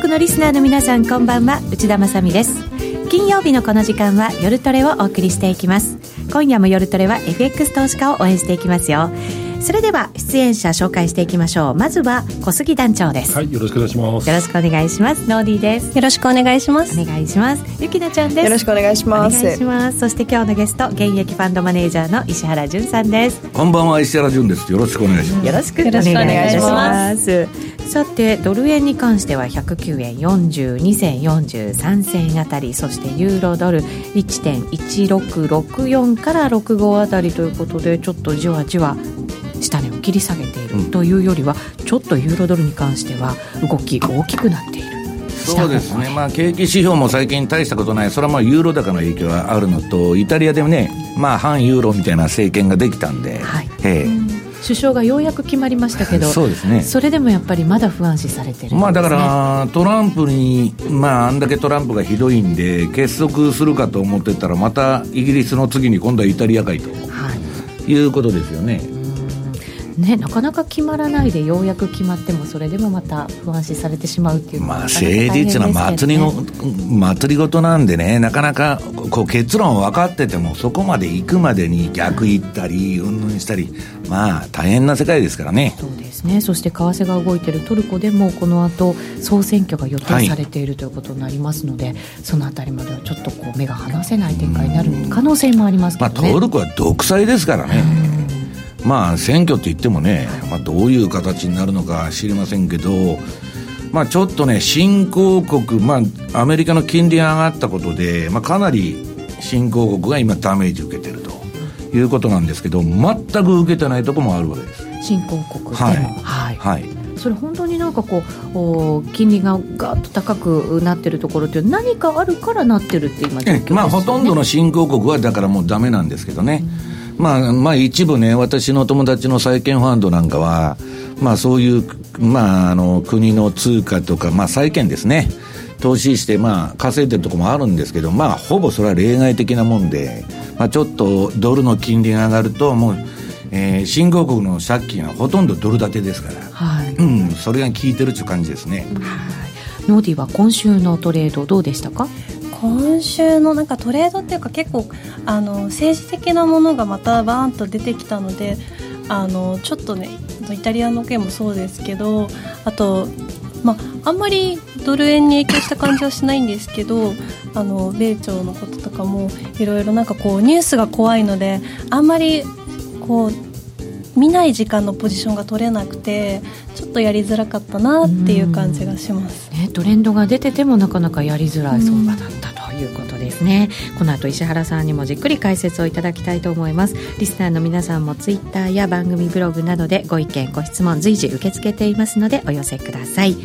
国のリスナーの皆さんこんばんは。内田まさです。金曜日のこの時間は夜トレをお送りしていきます。今夜も夜トレは FX 投資家を応援していきますよ。それでは出演者紹介していきましょう。まずは小杉団長です。はいよろしくお願いします。よろしくお願いします。ノーディーです。よろしくお願いします。お願いします。ゆきなちゃんです。よろしくお願いします。お願いします。そして今日のゲスト現役ファンドマネージャーの石原潤さんです。こんばんは石原潤です。よろしくお願いします。よろしくお願いしますさてドル円に関しては109円42銭43銭あたりそしてユーロドル1.1664から65あたりということでちょっとじわじわ下値を切り下げているというよりは、うん、ちょっとユーロドルに関しては動き大きくなっている。そうですね、まあ、景気指標も最近大したことない、それはまあユーロ高の影響があるのと、イタリアでもね、まあ、反ユーロみたいな政権ができたんで、はい、え首相がようやく決まりましたけど、そうですね、それでもやっぱりまだ不安視されてる、ね、まあ、だから、トランプに、まあ、あんだけトランプがひどいんで、結束するかと思ってたら、またイギリスの次に今度はイタリアかいと、はい、いうことですよね。ね、なかなか決まらないでようやく決まってもそれでもまた不安視されてしまうっていうまあ政治っていうのは祭りの、祭り事なんでねなかなかこう結論分かっててもそこまで行くまでに逆行ったりうんぬんしたりまあ大変な世界ですからね。そうですね。そして為替が動いているトルコでもこの後総選挙が予定されている、はい、ということになりますのでそのあたりまではちょっとこう目が離せない展開になる可能性もありますけどね、まあ、トルコは独裁ですからねまあ選挙って言ってもね、まあ、どういう形になるのか知りませんけど、まあ、ちょっとね、新興国、まあ、アメリカの金利が上がったことで、まあ、かなり新興国が今、ダメージ受けてるということなんですけど、全く受けてないところもあるわけです。新興国でも、はい、はい、はい。それ本当になんかこう金利がガッと高くなってるところって何かあるからなってるって今状況です、ね、まあほとんどの新興国はだからもうダメなんですけどね、うんまあ、まあ一部ね、私の友達の債券ファンドなんかは、まあそういう、まああの、国の通貨とか、まあ債券ですね。投資して、まあ稼いでるところもあるんですけど、まあほぼそれは例外的なもんで、まあちょっとドルの金利が上がると、もう、えー、新興国の借金はほとんどドル建てですから、はい、うん、それが効いてるという感じですね。はいノーディは今週のトレードどうでしたか？今週のなんかトレードっていうか結構あの政治的なものがまたバーンと出てきたのであのちょっとねイタリアの件もそうですけどあと、まあ、んまりドル円に影響した感じはしないんですけどあの米朝のこととかもいろいろなんかこうニュースが怖いのであんまりこう見ない時間のポジションが取れなくてちょっとやりづらかったなっていう感じがします、ね、トレンドが出ててもなかなかやりづらい相場だったいうことですね。この後石原さんにもじっくり解説をいただきたいと思います。リスナーの皆さんもツイッターや番組ブログなどでご意見ご質問随時受け付けていますのでお寄せください。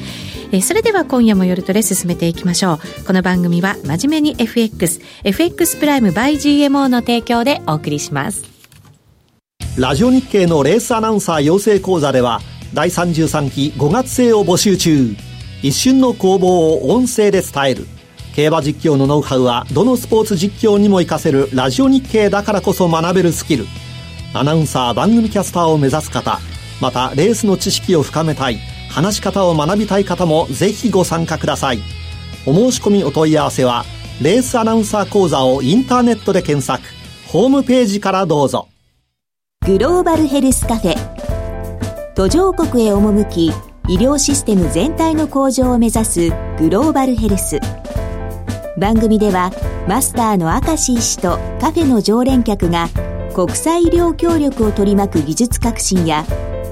えそれでは今夜も夜トレ進めていきましょう。この番組は真面目に FXFX プライム by GMO の提供でお送りします。ラジオ日経のレースアナウンサー養成講座では第33期5月生を募集中。一瞬の攻防を音声で伝える。競馬実況のノウハウはどのスポーツ実況にも活かせるラジオ日経だからこそ学べるスキル。アナウンサー番組キャスターを目指す方またレースの知識を深めたい話し方を学びたい方もぜひご参加ください。お申し込みお問い合わせはレースアナウンサー講座をインターネットで検索。ホームページからどうぞ。グローバルヘルスカフェ。途上国へ赴き医療システム全体の向上を目指すグローバルヘルス。番組ではマスターの明石医師とカフェの常連客が国際医療協力を取り巻く技術革新や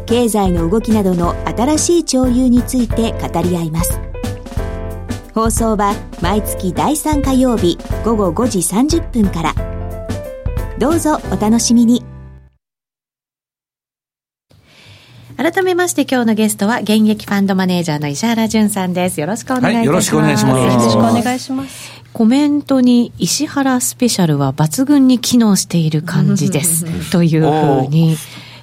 経済の動きなどの新しい潮流について語り合います放送は毎月第3火曜日午後5時30分からどうぞお楽しみに改めまして今日のゲストは現役ファンドマネージャーの石原潤さんです。よろしくお願いします。はい、よろしくお願いします。よろしくお願いします。コメントに石原スペシャルは抜群に機能している感じです。というふうに。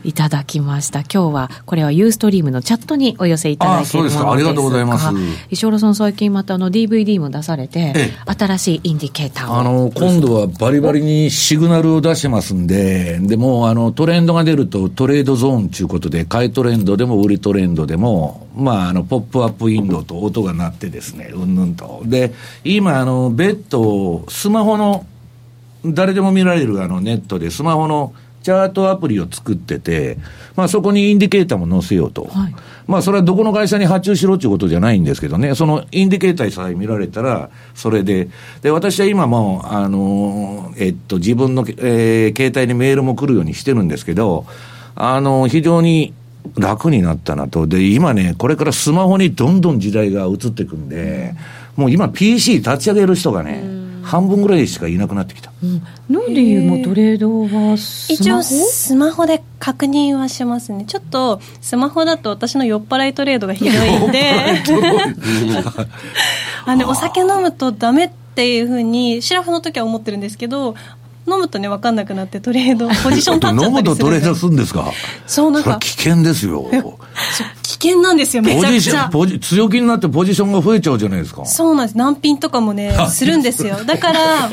いただきました。今日は、これはユーストリームのチャットにお寄せいただいているものですあ、ありがとうございます。石原さん最近またあの DVD も出されて、新しいインディケーターを。あの、今度はバリバリにシグナルを出してますんで、でもあの、トレンドが出るとトレードゾーンということで、買いトレンドでも売りトレンドでも、まあ、あの、ポップアップウィンドウと音が鳴ってですね、うんぬんと。で、今、あの、ベッドをスマホの誰でも見られるあのネットでスマホのチャートアプリを作ってて、まあそこにインディケーターも載せようと。はい、まあそれはどこの会社に発注しろっていうことじゃないんですけどね、そのインディケーターさえ見られたら、それで、で、私は今も、あの、えっと、自分の、えー、携帯にメールも来るようにしてるんですけど、あの、非常に楽になったなと。で、今ね、これからスマホにどんどん時代が移っていくんで、もう今 PC 立ち上げる人がね、半分ぐらいしかいなくなってきた。うん、なんでいうもトレードは一応スマホで確認はしますね。ちょっとスマホだと私の酔っ払いトレードがひどいんで、あのお酒飲むとダメっていうふうにシラフの時は思ってるんですけど、飲むとね分かんなくなってトレードポジション立っちゃったりする 飲むとトレードするんですか？そうなんか。危険ですよ。危険なんですよめちゃくちゃ。ポジ強気になってポジションが増えちゃうじゃないですか。そうなんです。難品とかもね するんですよ。だから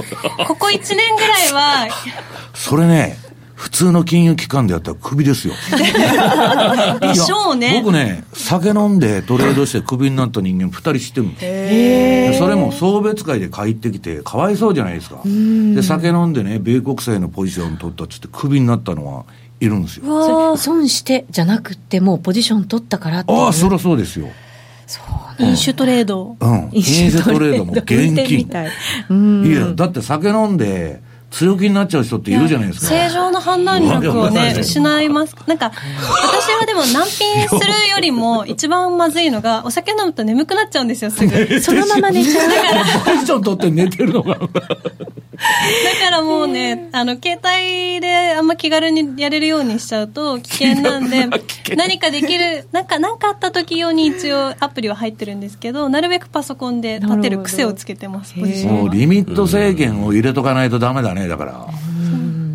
ここ1年ぐらいは それね普通の金融機関でやったらクビですよ。でしょうね。僕ね、酒飲んでトレードしてクビになった人間二人知ってるんですそれも送別会で帰ってきて、かわいそうじゃないですか。で、酒飲んでね、米国債のポジション取ったっつってクビになったのはいるんですよ。損してじゃなくて、もうポジション取ったからってああ、そりゃそうですよ。そう飲酒トレード。うん。飲酒トレードも現金。いや、だって酒飲んで、強気になっちゃう人っているじゃないですか。正常な判断力をね、失います。なんか、私はでも難品するよりも、一番まずいのが、お酒飲むと眠くなっちゃうんですよ、すぐ。そのまま寝ちゃう。だから。ポジション取って寝てるのが。だからもうね、あの、携帯であんま気軽にやれるようにしちゃうと危険なんで、何かできる、なんか、なんかあった時用に一応アプリは入ってるんですけど、なるべくパソコンで立てる癖をつけてます、ポジション。もうリミット制限を入れとかないとダメだね、だから。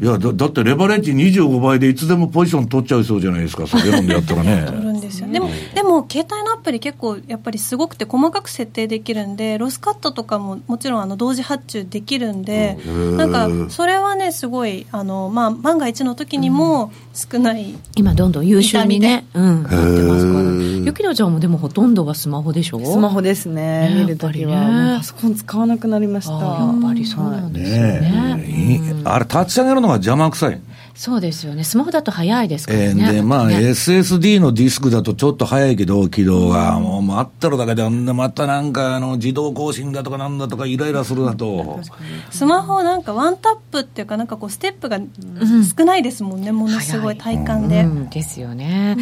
いやだ、だってレバレッジ25倍でいつでもポジション取っちゃいそうじゃないですか、酒飲んでやったらね。ですよ。でも、でも、携帯のアプリ結構やっぱりすごくて細かく設定できるんで、ロスカットとかももちろんあの同時発注できるんで、なんか、それはね、すごい、あの、まあ、万が一の時にも少ない。今どんどん優秀にね、うん、なってますから。ゆきのちゃんもでもほとんどはスマホでしょ？スマホですね。見るときは、パソコン使わなくなりました。やっぱりそうなんですよね。あれ、立ち上げるののが邪魔くさい。そうですよね。スマホだと早いですからね。えー、で、まあ、ね、SSD のディスクだとちょっと早いけど、起動が、うん、もう待ってるだけで、あんなまたなんか、あの、自動更新だとかなんだとかイライラするなと。スマホなんかワンタップっていうか、なんかこう、ステップが少ないですもんね、うん、ものすごい体感で。うん、ですよね。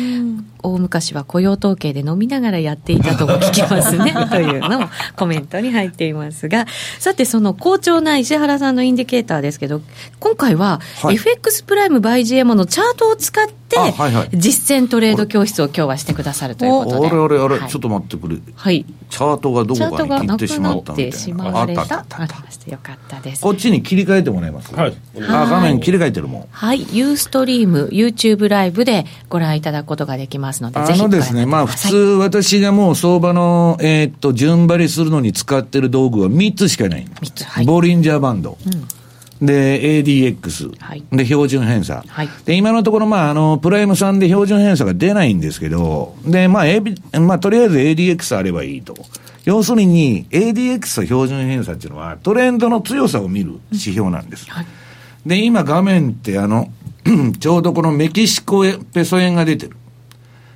大昔は雇用統計で飲みながらやっていたとも聞きますね、というのもコメントに入っていますが、さて、その好調な石原さんのインディケーターですけど、今回は、FX プライムバイ GMO のチャートを使って、はいはい、実践トレード教室を今日はしてくださるということで。あれあれあれ、はい、ちょっと待ってくれ。はい。チャートがどこかに切ってしまったみたいな。あったあったあったよかったです。こっちに切り替えてもらいます？はい。あ、画面切り替えてるもん。はい。ユーストリーム、YouTube ライブでご覧いただくことができますので、ぜひあのですね、まあ普通私がもう相場の、えー、っと、順張りするのに使ってる道具は3つしかない。3つ。はい。ボリンジャーバンド。うんで、ADX、はい、で、標準偏差、はい、で、今のところ、まあ、あの、プライム3で標準偏差が出ないんですけど、で、まあ、AB、まあ、とりあえず ADX あればいいと。要するに、ADX と標準偏差っていうのは、トレンドの強さを見る指標なんです。はい、で、今画面って、あの、ちょうどこのメキシコペソ円が出てる。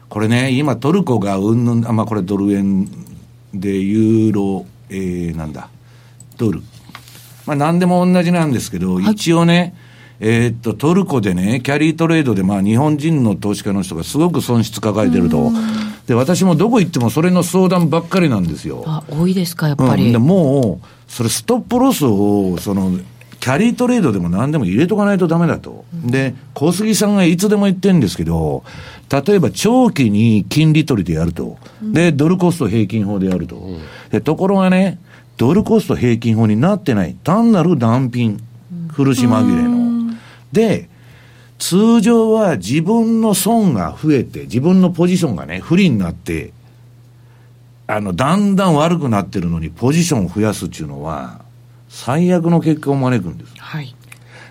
これね、今トルコがうんぬん、あ、まあ、これドル円で、ユーロ、えー、なんだ、ドル。まあ何でも同じなんですけど、一応ね、えー、っと、トルコでね、キャリートレードで、まあ、日本人の投資家の人がすごく損失抱えてると。で、私もどこ行ってもそれの相談ばっかりなんですよ。あ、多いですか、やっぱり。うん、でもう、それストップロスを、その、キャリートレードでも何でも入れとかないとダメだと。で、小杉さんがいつでも言ってるんですけど、例えば長期に金利取りでやると。で、ドルコスト平均法でやると。で、ところがね、ドルコスト平均法になってない。単なる難品。苦し紛れの。で、通常は自分の損が増えて、自分のポジションがね、不利になって、あの、だんだん悪くなってるのに、ポジションを増やすっていうのは、最悪の結果を招くんです。はい。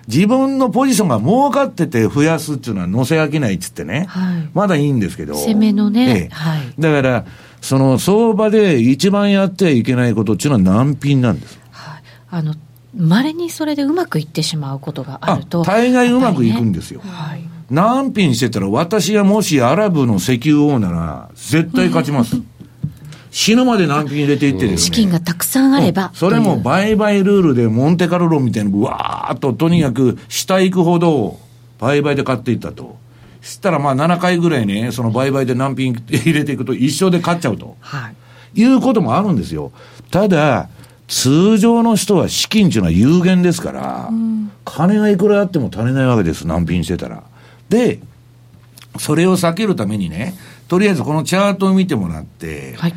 自分のポジションが儲かってて増やすっていうのは乗せ飽きないっつってね、はい、まだいいんですけど。攻めのね。ええ、はい。だから、その相場で一番やってはいけないことっていうのは難品なんです？はい。あの、稀にそれでうまくいってしまうことがあると。大概うまくいくんですよ。ね、はい。難品してたら私がもしアラブの石油王なら絶対勝ちます。死ぬまで難品入れていってですね。資金がたくさんあれば。それも売買ルールでモンテカルロみたいにわーっととにかく下行くほど売買で買っていったと。したらまあ7回ぐらいね、その売買で難品入れていくと一生で買っちゃうと。はい。いうこともあるんですよ。ただ、通常の人は資金っていうのは有限ですから、うん、金がいくらあっても足りないわけです、難品してたら。で、それを避けるためにね、とりあえずこのチャートを見てもらって、はい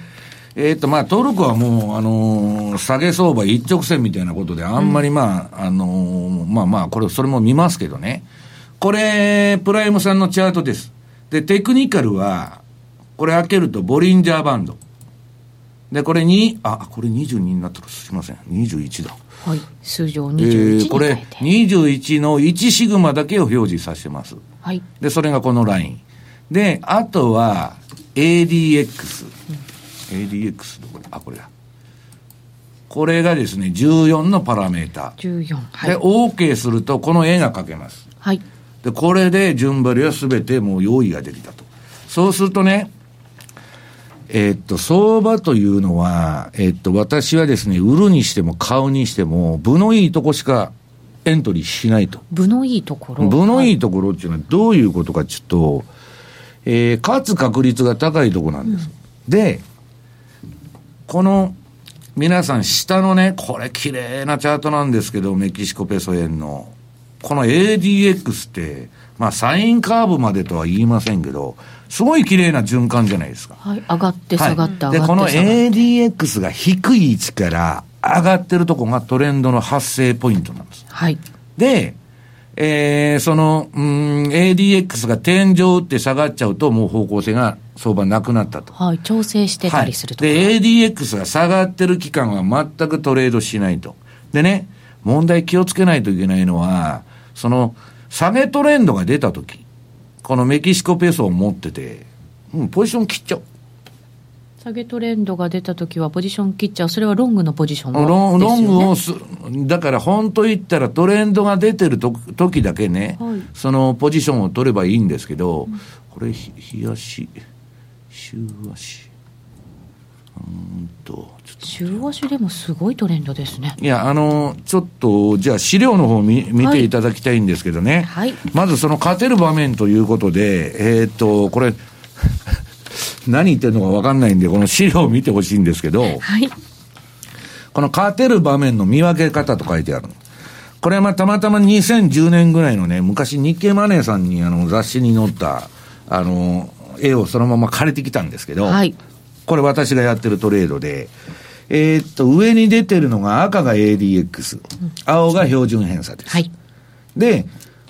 えっ、ー、と、まあ、トルコはもう、あのー、下げ相場一直線みたいなことで、あんまりまあ、うん、あのー、まあまあ、これ、それも見ますけどね。これ、プライムさんのチャートです。で、テクニカルは、これ開けると、ボリンジャーバンド。で、これ2、あ、これ22になったらすいません。21だ。はい。数字を21えー、これ、21の1シグマだけを表示させてます。はい。で、それがこのライン。で、あとは、ADX。うん ADX どこれあこれだこれがですね14のパラメータ14、はい、で OK するとこの絵が描けますはいでこれで順張りは全てもう用意ができたとそうするとねえー、っと、相場というのは、えー、っと、私はですね、売るにしても買うにしても、部のいいとこしかエントリーしないと。部のいいところ？部のいいところっていうのはどういうことかちょっと、えー、勝つ確率が高いところなんです。うん、で、この、皆さん下のね、これ綺麗なチャートなんですけど、メキシコペソ円の。この ADX って、まあサインカーブまでとは言いませんけど、すごい綺麗な循環じゃないですか。はい、上がって下がって、はい、で、この ADX が低い位置から上がってるとこがトレンドの発生ポイントなんです。はい。で、えー、その、うん、ADX が天井打って下がっちゃうと、もう方向性が相場なくなったと。はい、調整してたりすると、はい、で、ADX が下がってる期間は全くトレードしないと。でね、問題気をつけないといけないのは、その、下げトレンドが出たとき、このメキシコペソを持ってて、うん、ポジション切っちゃう。下げトレンドが出たときは、ポジション切っちゃう、それはロングのポジション、ね、ロンロングをす、だから本当言ったら、トレンドが出てると時だけね、はい、そのポジションを取ればいいんですけど、うん、これ、冷やし、週足。うんと、週足でもすごいトレンドですね。いや、あの、ちょっと、じゃあ資料の方見見ていただきたいんですけどね。はい。まずその勝てる場面ということで、えー、っと、これ、何言ってるのか分かんないんで、この資料を見てほしいんですけど、はい。この勝てる場面の見分け方と書いてある。これはまあたまたま2010年ぐらいのね、昔日経マネーさんにあの雑誌に載った、あの、絵をそのまま借りてきたんですけど、はい。これ私がやってるトレードで、えー、っと、上に出てるのが赤が ADX、青が標準偏差です。はい。で、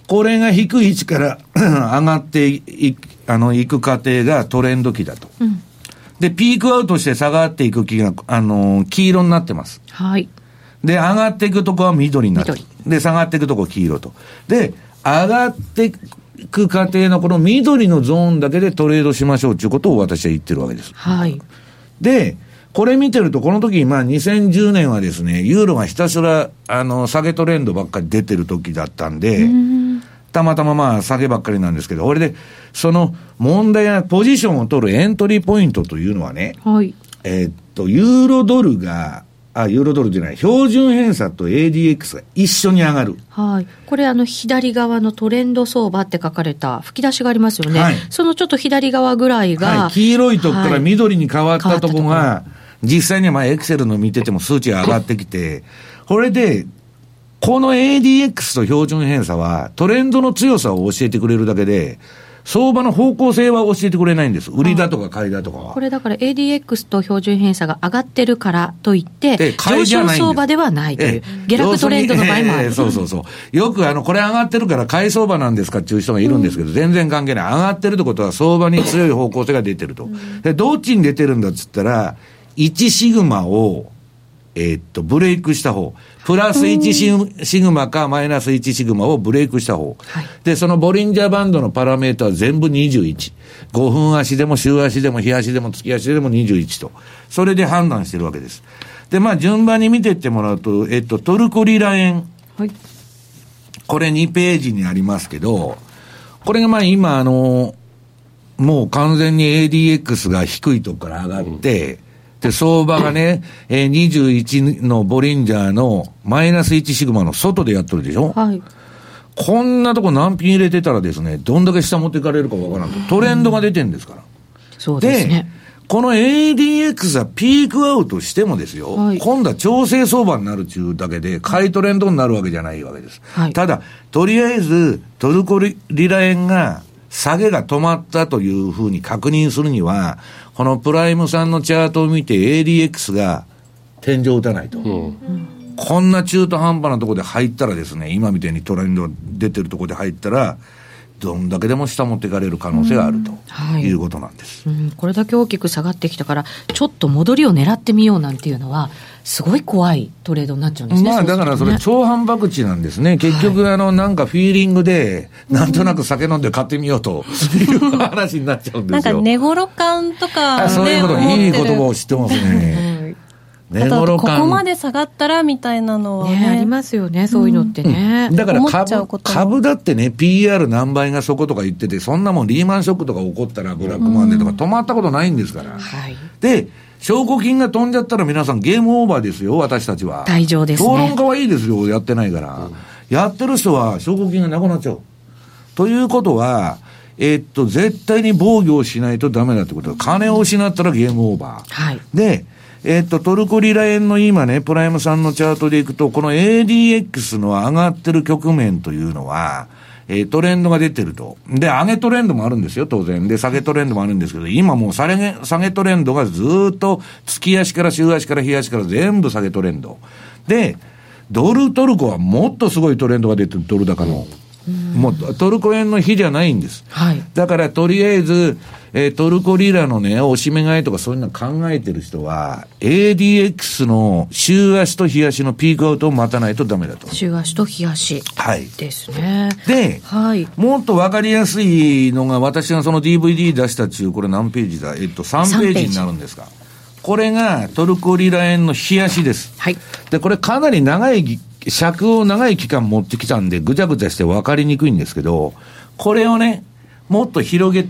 これが低い位置から 上がっていあの、行く過程がトレンド期だと。うん、で、ピークアウトして下がっていく期が、あの、黄色になってます。はい。で、上がっていくとこは緑になってる。で、下がっていくとこ黄色と。で、上がっていく過程のこの緑のゾーンだけでトレードしましょうということを私は言ってるわけです。はい。で、これ見てると、この時、まあ2010年はですね、ユーロがひたすら、あの、下げトレンドばっかり出てる時だったんで、んたまたままあ下げばっかりなんですけど、これで、その問題やポジションを取るエントリーポイントというのはね、はい。えっと、ユーロドルが、あ、ユーロドルじゃない、標準偏差と ADX が一緒に上がる。はい。これ、あの、左側のトレンド相場って書かれた吹き出しがありますよね。はい、そのちょっと左側ぐらいが。はい、黄色いとこから緑に変わったとこが、はい、実際にはまあ、エクセルの見てても数値が上がってきて、これで、この ADX と標準偏差はトレンドの強さを教えてくれるだけで、相場の方向性は教えてくれないんです。売りだとか買いだとかは。これだから ADX と標準偏差が上がってるからといって上昇相場ではないというええ、下落トレンドの場合もある。そうそうそう。よくあの、これ上がってるから買い相場なんですかっていう人がいるんですけど、全然関係ない。上がってるってことは相場に強い方向性が出てると。で、どっちに出てるんだっつったら、1シグマを、えーっと、ブレイクした方。プラス1シグマかマイナス1シグマをブレイクした方。はいで、そのボリンジャーバンドのパラメータは全部21。5分足でも週足でも日足でも月足でも21と。それで判断してるわけです。で、まあ順番に見てってもらうと、えっと、トルコリラ円。はい。これ2ページにありますけど、これがまあ今あの、もう完全に ADX が低いとこから上がって、で、相場がね、えー21のボリンジャーのマイナス1シグマの外でやっとるでしょ？はい。こんなとこ何品入れてたらですね、どんだけ下持っていかれるかわからんと。トレンドが出てんですから。そうですね。この ADX がピークアウトしてもですよ、はい今度は調整相場になるっていうだけで、買いトレンドになるわけじゃないわけです。はいただ、とりあえず、トルコリラ円が、下げが止まったというふうに確認するには、このプライムさんのチャートを見て ADX が天井を打たないと。こんな中途半端なところで入ったらですね、今みたいにトレンドが出てるところで入ったら、どんだけでも下持っていかれる可能性があるとはいいうことなんです。うん、これだけ大きく下がってきたから、ちょっと戻りを狙ってみようなんていうのは、すごい怖いトレードになっちゃうんですね。まあだからそれ超反爆地なんですね。結局あのなんかフィーリングで、なんとなく酒飲んで買ってみようという 話になっちゃうんですよ。なんか寝頃感とか、ね、あそういうこと、いい言葉を知ってますね。寝あとこ。こまで下がったらみたいなのはねね、ありますよね、そういうのってね。だから株株だってね、PR 何倍がそことか言ってて、そんなもんリーマンショックとか起こったらブラックマンデーとか止まったことないんですから。はい。で、証拠金が飛んじゃったら皆さんゲームオーバーですよ、私たちは。退場ですね討論家はいいですよ、やってないから。やってる人は証拠金がなくなっちゃう。ということは、えっと、絶対に防御をしないとダメだってことだ。金を失ったらゲームオーバー。はい。で、えっと、トルコリラ円の今ね、プライムさんのチャートでいくと、この ADX の上がってる局面というのは、えートレンドが出てると。で、上げトレンドもあるんですよ、当然。で、下げトレンドもあるんですけど、今もう下げ、下げトレンドがずっと、月足から週足から日足から全部下げトレンド。で、ドルトルコはもっとすごいトレンドが出てる、ドル高の。もうトルコ円の日じゃないんです。はい。だからとりあえず、えートルコリラのね、おしめ買いとかそういうの考えてる人は、ADX の週足と日足のピークアウトを待たないとダメだと。週足と日足はい。ですね。で、はい。もっとわかりやすいのが、私がその DVD 出した中、これ何ページだ？えっと、3ページになるんですか。これがトルコリラ円の日足です。はい。で、これかなり長いぎ、尺を長い期間持ってきたんで、ぐちゃぐちゃして分かりにくいんですけど、これをね、もっと広げ、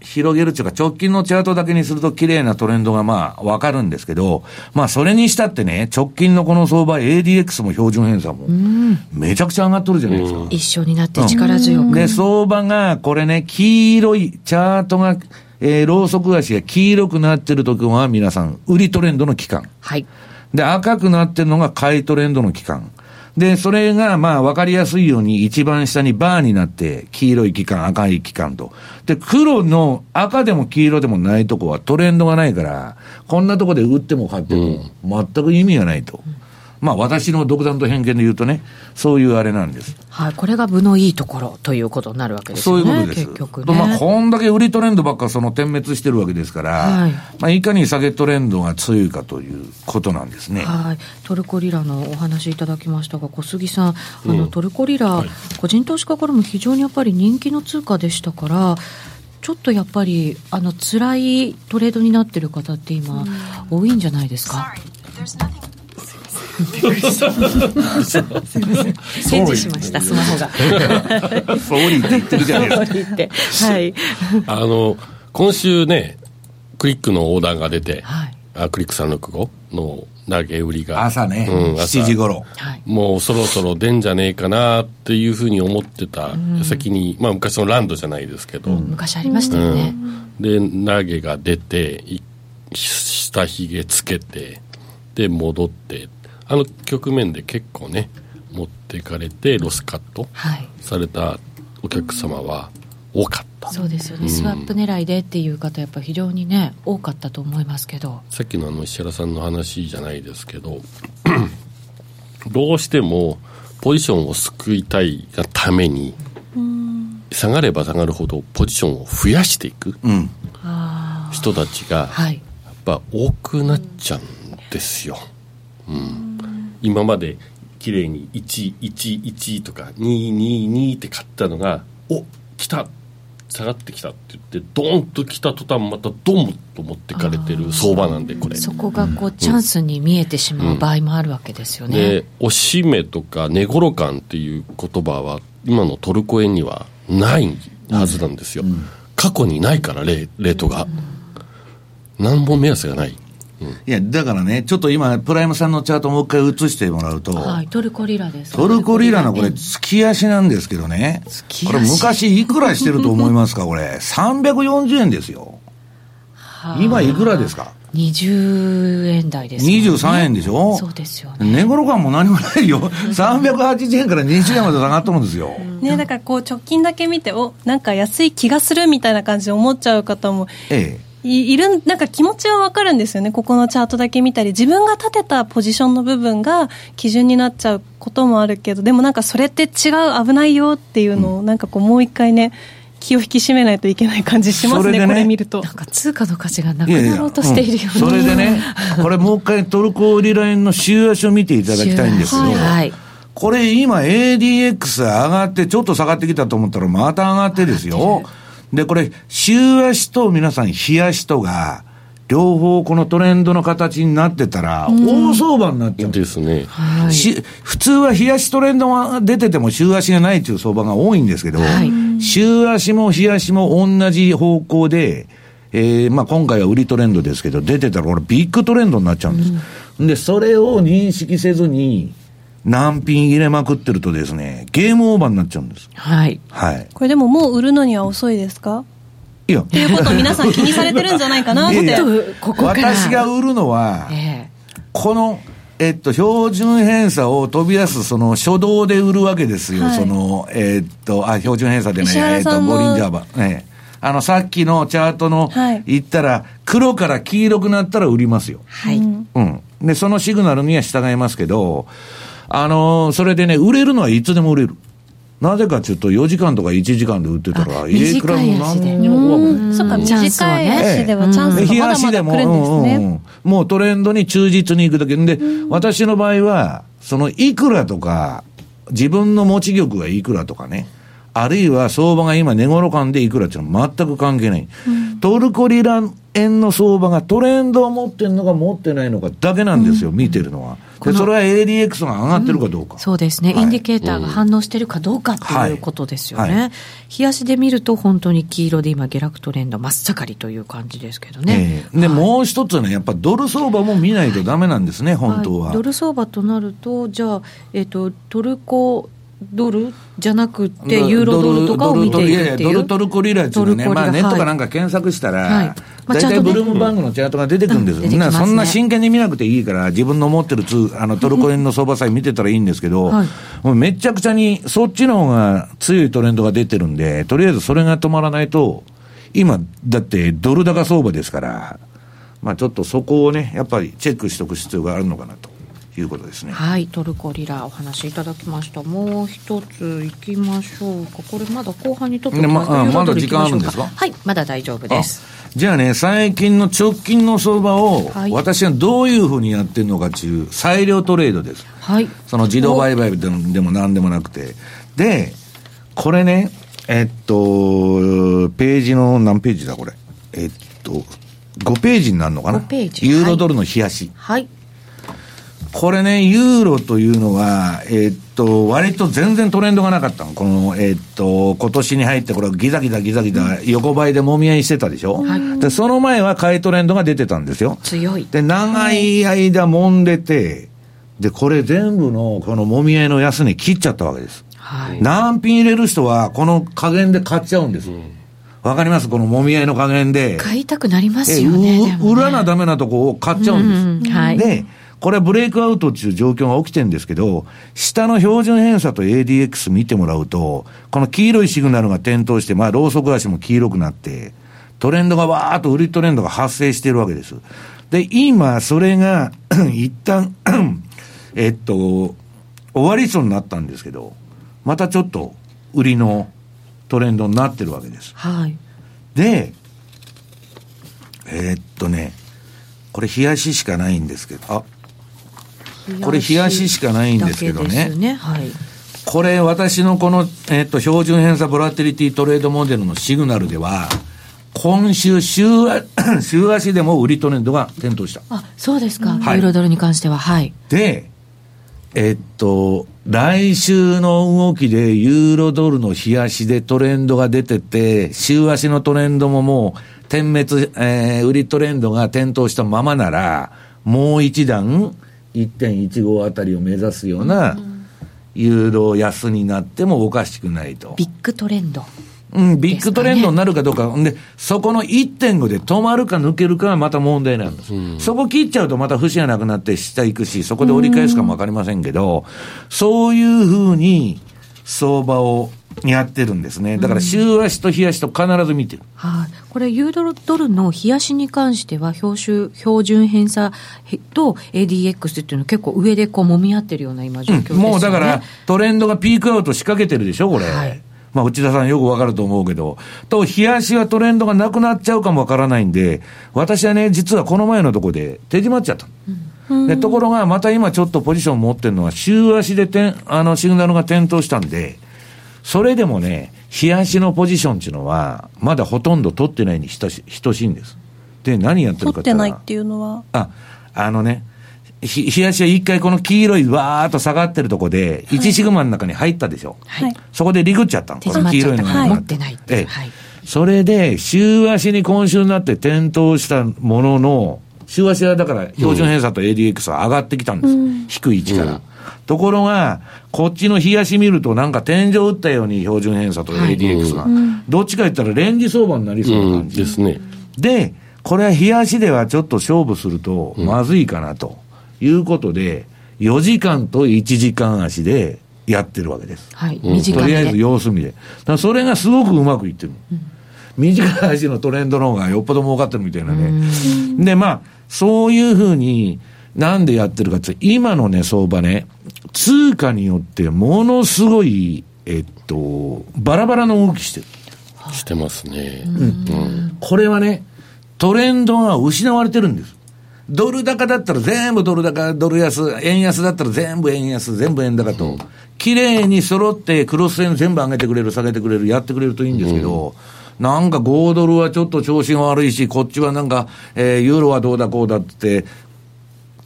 広げるっていうか、直近のチャートだけにすると綺麗なトレンドがまあ分かるんですけど、まあそれにしたってね、直近のこの相場 ADX も標準偏差も、めちゃくちゃ上がっとるじゃないですか。一緒になって力強く。で、相場が、これね、黄色い、チャートが、えー、ローソク足が黄色くなってる時は皆さん、売りトレンドの期間。はい。で、赤くなってるのが買いトレンドの期間。で、それが、まあ、わかりやすいように、一番下にバーになって、黄色い期間、赤い期間と。で、黒の赤でも黄色でもないとこはトレンドがないから、こんなとこで売っても買っても、全く意味がないと。まあ、私の独断と偏見で言うとね、そういうあれなんです。はい。これが部のいいところということになるわけですよね。そういうことです。結局とまあ、ね。こんだけ売りトレンドばっかその点滅してるわけですから、はいい、まあ、いかに下げトレンドが強いかということなんですね。はい、トルコリラのお話いただきましたが、小杉さん、あのトルコリラ、個人投資家からも非常にやっぱり人気の通貨でしたから、ちょっとやっぱり、あの辛いトレードになってる方って今、多いんじゃないですか？返事しました、スマホが。フォーリーって言ってるじゃないですか。ってはい。あの、今週ね、クリックのオーダーが出て、はい。あクリック365の投げ売りが。朝ね、うん朝7時頃。はい。もうそろそろ出んじゃねえかなっていうふうに思ってた矢先に、まあ昔のランドじゃないですけど、昔ありましたよね。で、投げが出て、い下髭つけて、で、戻って、あの局面で結構ね、持っていかれて、ロスカットはい。されたお客様は、多かった。そうですよね、スワップ狙いでっていう方やっぱ非常にね多かったと思いますけど。さっきのあの石原さんの話じゃないですけど どうしてもポジションを救いたいがために下がれば下がるほどポジションを増やしていくうん。人たちがはい。やっぱ多くなっちゃうんですよ、うん、今まで綺麗に111とか222って買ったのがお来た下がってきたって言ってドーンと来た途端またドンと持ってかれてる相場なんでこれ。そこがこう、チャンスに見えてしまう場合もあるわけですよね、で押し目とか寝頃感っていう言葉は今のトルコ円にはないはずなんですよ、過去にないからレレートが、何本目安がないいや、だからね、ちょっと今、プライムさんのチャートもう一回映してもらうと、はいトルコリラですトルコリラのこれ、え月足なんですけどね。月足これ昔いくらしてると思いますか、これ。340円ですよ。今いくらですか？20円台ですね23円でしょ？そうですよね値頃感も何もないよ。380円から20円まで下がったもんですよ。ね、だからこう直近だけ見ておなんか安い気がするみたいな感じで思っちゃう方もええ。いいるんなんか気持ちはわかるんですよね。ここのチャートだけ見たり自分が立てたポジションの部分が基準になっちゃうこともあるけどでもなんかそれって違う危ないよっていうのをなんかこうもう一回ね気を引き締めないといけない感じしますねそれでね。これ見ると。なんか通貨の価値がなくなろうとしているような、うんそれでね、これもう一回トルコリラ円の週足を見ていただきたいんですけど、はい。はい。これ今 ADX 上がってちょっと下がってきたと思ったらまた上がってですよ。で、これ週足と皆さん日足とが両方このトレンドの形になってたら大相場になっちゃう。ですね、はい。し普通は日足トレンドが出てても週足がないという相場が多いんですけど、はい。週足も日足も同じ方向で、えーまあ今回は売りトレンドですけど、出てたらこれビッグトレンドになっちゃうんです。で、それを認識せずに難品入れまくってるとですね、ゲームオーバーになっちゃうんです。はいはい。これでももう売るのには遅いですか？いや、っていうことを皆さん気にされてるんじゃないかなっていやいやここから私が売るのは、えこの、えっと、標準偏差を飛び出す、その、初動で売るわけですよ。はいその、えっと、あ、標準偏差でね、石えっと、ボリンジャーバー。ねあの、さっきのチャートの、はい言ったら、黒から黄色くなったら売りますよ。はい、うん。で、そのシグナルには従いますけど、あのーそれでね、売れるのはいつでも売れる。なぜかっていうと、4時間とか1時間で売ってたら、あいくらも何にも怖くない。そっか短い足ではチャンスがまだまやしでも、だ来るんですね、うんうんうん。もうトレンドに忠実に行くだけ。で、私の場合は、そのいくらとか、自分の持ち玉がいくらとかね、あるいは相場が今値頃感でいくらっていうのは全く関係ない。トルコリラ円の相場がトレンドを持ってるのか持ってないのかだけなんですよ、見てるのは。で、それは ADX が上がってるかどうか。そうですね、はい。インディケーターが反応してるかどうかっていうことですよね、はい。は日足で見ると本当に黄色で今下落トレンド真っ盛りという感じですけどね、ええ。で、もう一つね、やっぱドル相場も見ないとダメなんですね、本当は。いドル相場となるとじゃあ、えっとトルコドルじゃなくてユーロドルとかを見ていくってドルトルコリラっていうのね、まあネットかはい。なんか検索したら、大体ブルームバングのチャートが出てくるんですよ。うん。なそんな真剣に見なくていいから、自分の持ってる通あのトルコ円の相場さえ見てたらいいんですけど、はい。もうめちゃくちゃにそっちの方が強いトレンドが出てるんで、とりあえずそれが止まらないと、今、だってドル高相場ですから、まあちょっとそこをね、やっぱりチェックしておく必要があるのかなということですね。はい、トルコリラお話しいただきました。もう一つ行きましょうか。これまだ後半にとってねまあまだ時間あるんですか？はい、まだ大丈夫です。じゃあね、最近の直近の相場をはい、私はどういうふうにやってるのかっていう、裁量トレードです。はい。その自動売買でもでも何でもなくて。で、これね、えっと、ページの何ページだこれ？えっと、5ページになるのかな？5ページユーロドルの冷やし。はい。これね、ユーロというのは、えーっと、割と全然トレンドがなかったの。この、えーっと、今年に入って、これギザギザギザギザ横ばいでもみ合いしてたでしょ、で、その前は買いトレンドが出てたんですよ。強い。で、長い間揉んでて、で、これ全部のこのもみ合いの安値切っちゃったわけです。はい。難品入れる人は、この加減で買っちゃうんです。わ、かります？このもみ合いの加減で。買いたくなりますえよね。ね売らなダメなとこを買っちゃうんです。うんうんはい。で、これはブレイクアウトっていう状況が起きてるんですけど、下の標準偏差と ADX 見てもらうと、この黄色いシグナルが点灯して、まあ、ローソク足も黄色くなって、トレンドがわーっと売りトレンドが発生しているわけです。で、今、それが 一旦 えっと、終わりそうになったんですけど、またちょっと売りのトレンドになってるわけです。はい。で、えー、っとね、これ冷やししかないんですけど、あ、これ冷やししかないんですけどね。ねはい。これ私のこの、えー、っと、標準偏差ボラティリティトレードモデルのシグナルでは、今週週、週足でも売りトレンドが点灯した。あ、そうですか。はい、ユーロドルに関しては。はい。で、えっと、来週の動きでユーロドルの冷やしでトレンドが出てて、週足のトレンドももう点滅、えー、売りトレンドが点灯したままなら、もう一段1.15あたりを目指すような、ユーロ安になってもおかしくないと。ビッグトレンド。うん、ビッグトレンドになるかどうか。で、そこの1.5で止まるか抜けるかはまた問題なんです。うん、そこ切っちゃうとまた節がなくなって下行くし、そこで折り返すかもわかりませんけど、そういうふうに相場をやってるんですね。だから週足と日足と必ず見てる。はい、これ、ユーロドルの日足に関しては、標準標準偏差と ADX っていうのは結構上でこう揉み合ってるような今状況ですよね、うん、もうだからトレンドがピークアウト仕掛けてるでしょ、これ。はい。まあ、内田さんよくわかると思うけど、と、冷やしはトレンドがなくなっちゃうかもわからないんで、私はね、実はこの前のとこで手締まっちゃった。うん、で、ところが、また今ちょっとポジション持ってるのは、週足で点、あの、シグナルが点灯したんで、それでもね、冷やしのポジションっていうのは、まだほとんど取ってないに等し等しいんです。で、何やってるかって取ってないっていうのは？あ、あのね、ひ、冷やしは一回この黄色いわーっと下がってるとこで、1シグマの中に入ったでしょ？はい。そこでリグっちゃったの。この黄色いのが、はい。持ってないええ。はい。それで、週足に今週になって点灯したものの、週足はだから標準偏差と ADX は上がってきたんです。うん、低い位置から。うん、ところが、こっちの冷やし見るとなんか天井打ったように標準偏差と ADX が、はいどっちか言ったらレンジ相場になりそうな感じ。ですね。で、これは冷やしではちょっと勝負するとまずいかなと。いうことで、4時間と1時間足でやってるわけです。はい。短とりあえず様子見で。だそれがすごくうまくいってる。うん、短い足のトレンドの方がよっぽど儲かってるみたいなね。で、まあ、そういうふうに、なんでやってるかって、今のね、相場ね、通貨によってものすごい、えっと、バラバラの動きしてる。してますね。うん。うん、これはね、トレンドが失われてるんです。ドル高だったら全部ドル高、ドル安、円安だったら全部円安、全部円高と、綺麗に揃ってクロス円全部上げてくれる、下げてくれる、やってくれるといいんですけど、うん、なんか5ドルはちょっと調子が悪いし、こっちはなんか、えー、ユーロはどうだこうだって、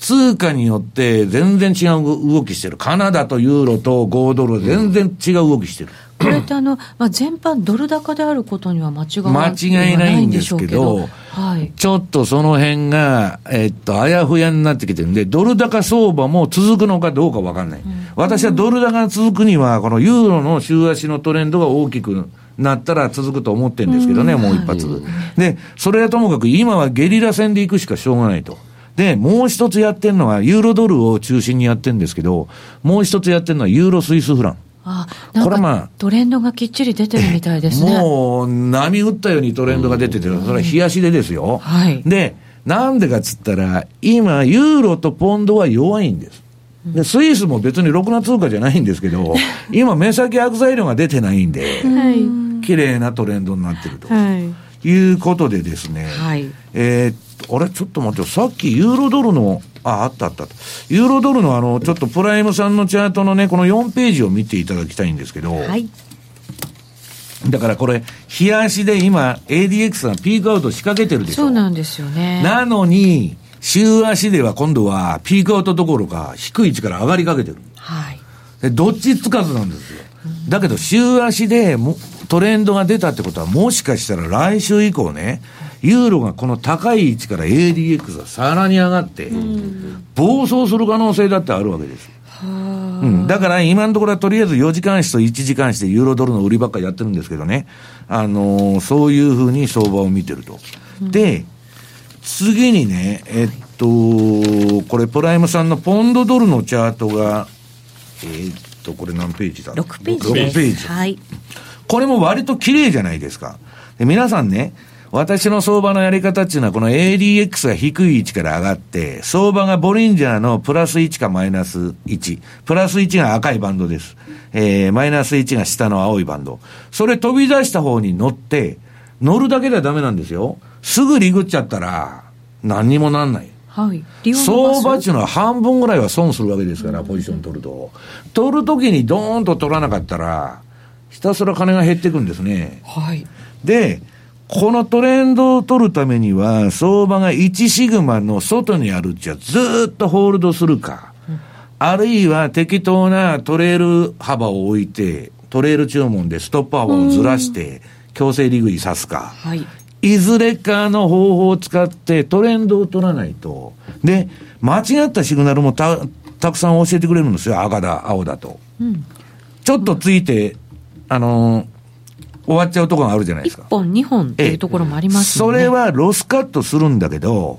通貨によって全然違う動きしてる。カナダとユーロと5ドル全然違う動きしてる。これってあの、まあ、全般ドル高であることには間違い間違いないんですけど、はい、ちょっとその辺が、えっと、あやふやになってきてるんで、ドル高相場も続くのかどうかわかんない、うん。私はドル高が続くには、このユーロの週足のトレンドが大きくなったら続くと思ってるんですけどね、うん、もう一発、はい。で、それはともかく今はゲリラ戦で行くしかしょうがないと。で、もう一つやってるのは、ユーロドルを中心にやってるんですけど、もう一つやってるのは、ユーロスイスフラン。あこれまあ、トレンドがきっちり出てるみたいですね。もう、波打ったようにトレンドが出てて、それは冷やしでですよ。はい。で、なんでかっつったら、今、ユーロとポンドは弱いんです。で、スイスも別にろくな通貨じゃないんですけど、今、目先悪材料が出てないんで、はい、綺麗なトレンドになってると。はい。いうことでですね、はい、えー、あれちょっと待ってさっきユーロドルの、あ、あったあった。ユーロドルのあの、ちょっとプライムさんのチャートのね、この4ページを見ていただきたいんですけど、はい。だからこれ、冷やしで今、ADX がピークアウト仕掛けてるでしょ。そうなんですよね。なのに、週足では今度はピークアウトどころか低い位置から上がりかけてる。はい。で、どっちつかずなんですよ。だけど、週足でもトレンドが出たってことは、もしかしたら来週以降ね、ユーロがこの高い位置から ADX がさらに上がって、暴走する可能性だってあるわけです。うん、だから今のところはとりあえず4時間足と1時間足でユーロドルの売りばっかりやってるんですけどね、あのー、そういうふうに相場を見てると。で、次にね、えっと、これプライムさんのポンドドルのチャートが、えー、っと、これ何ページだ ?6 ページです。6ページ。はい。これも割と綺麗じゃないですか。で皆さんね、私の相場のやり方っていうのは、この ADX が低い位置から上がって、相場がボリンジャーのプラス1かマイナス1。プラス1が赤いバンドです。えー、マイナス1が下の青いバンド。それ飛び出した方に乗って、乗るだけではダメなんですよ。すぐリグっちゃったら、何にもなんない。はい。相場っていうのは半分ぐらいは損するわけですから、ポジション取ると。取るときにドーンと取らなかったら、ひたすら金が減っていくんですね。はい。で、このトレンドを取るためには、相場が1シグマの外にあるじゃずっとホールドするか、うん、あるいは適当なトレール幅を置いて、トレール注文でストップ幅をずらして、強制利食いさすか、はい、いずれかの方法を使ってトレンドを取らないと、で、間違ったシグナルもたたくさん教えてくれるんですよ、赤だ、青だと。うん、ちょっとついて、あのー終わっちゃうところがあるじゃないですか。1本、2本っていうところもありますよね。それはロスカットするんだけど、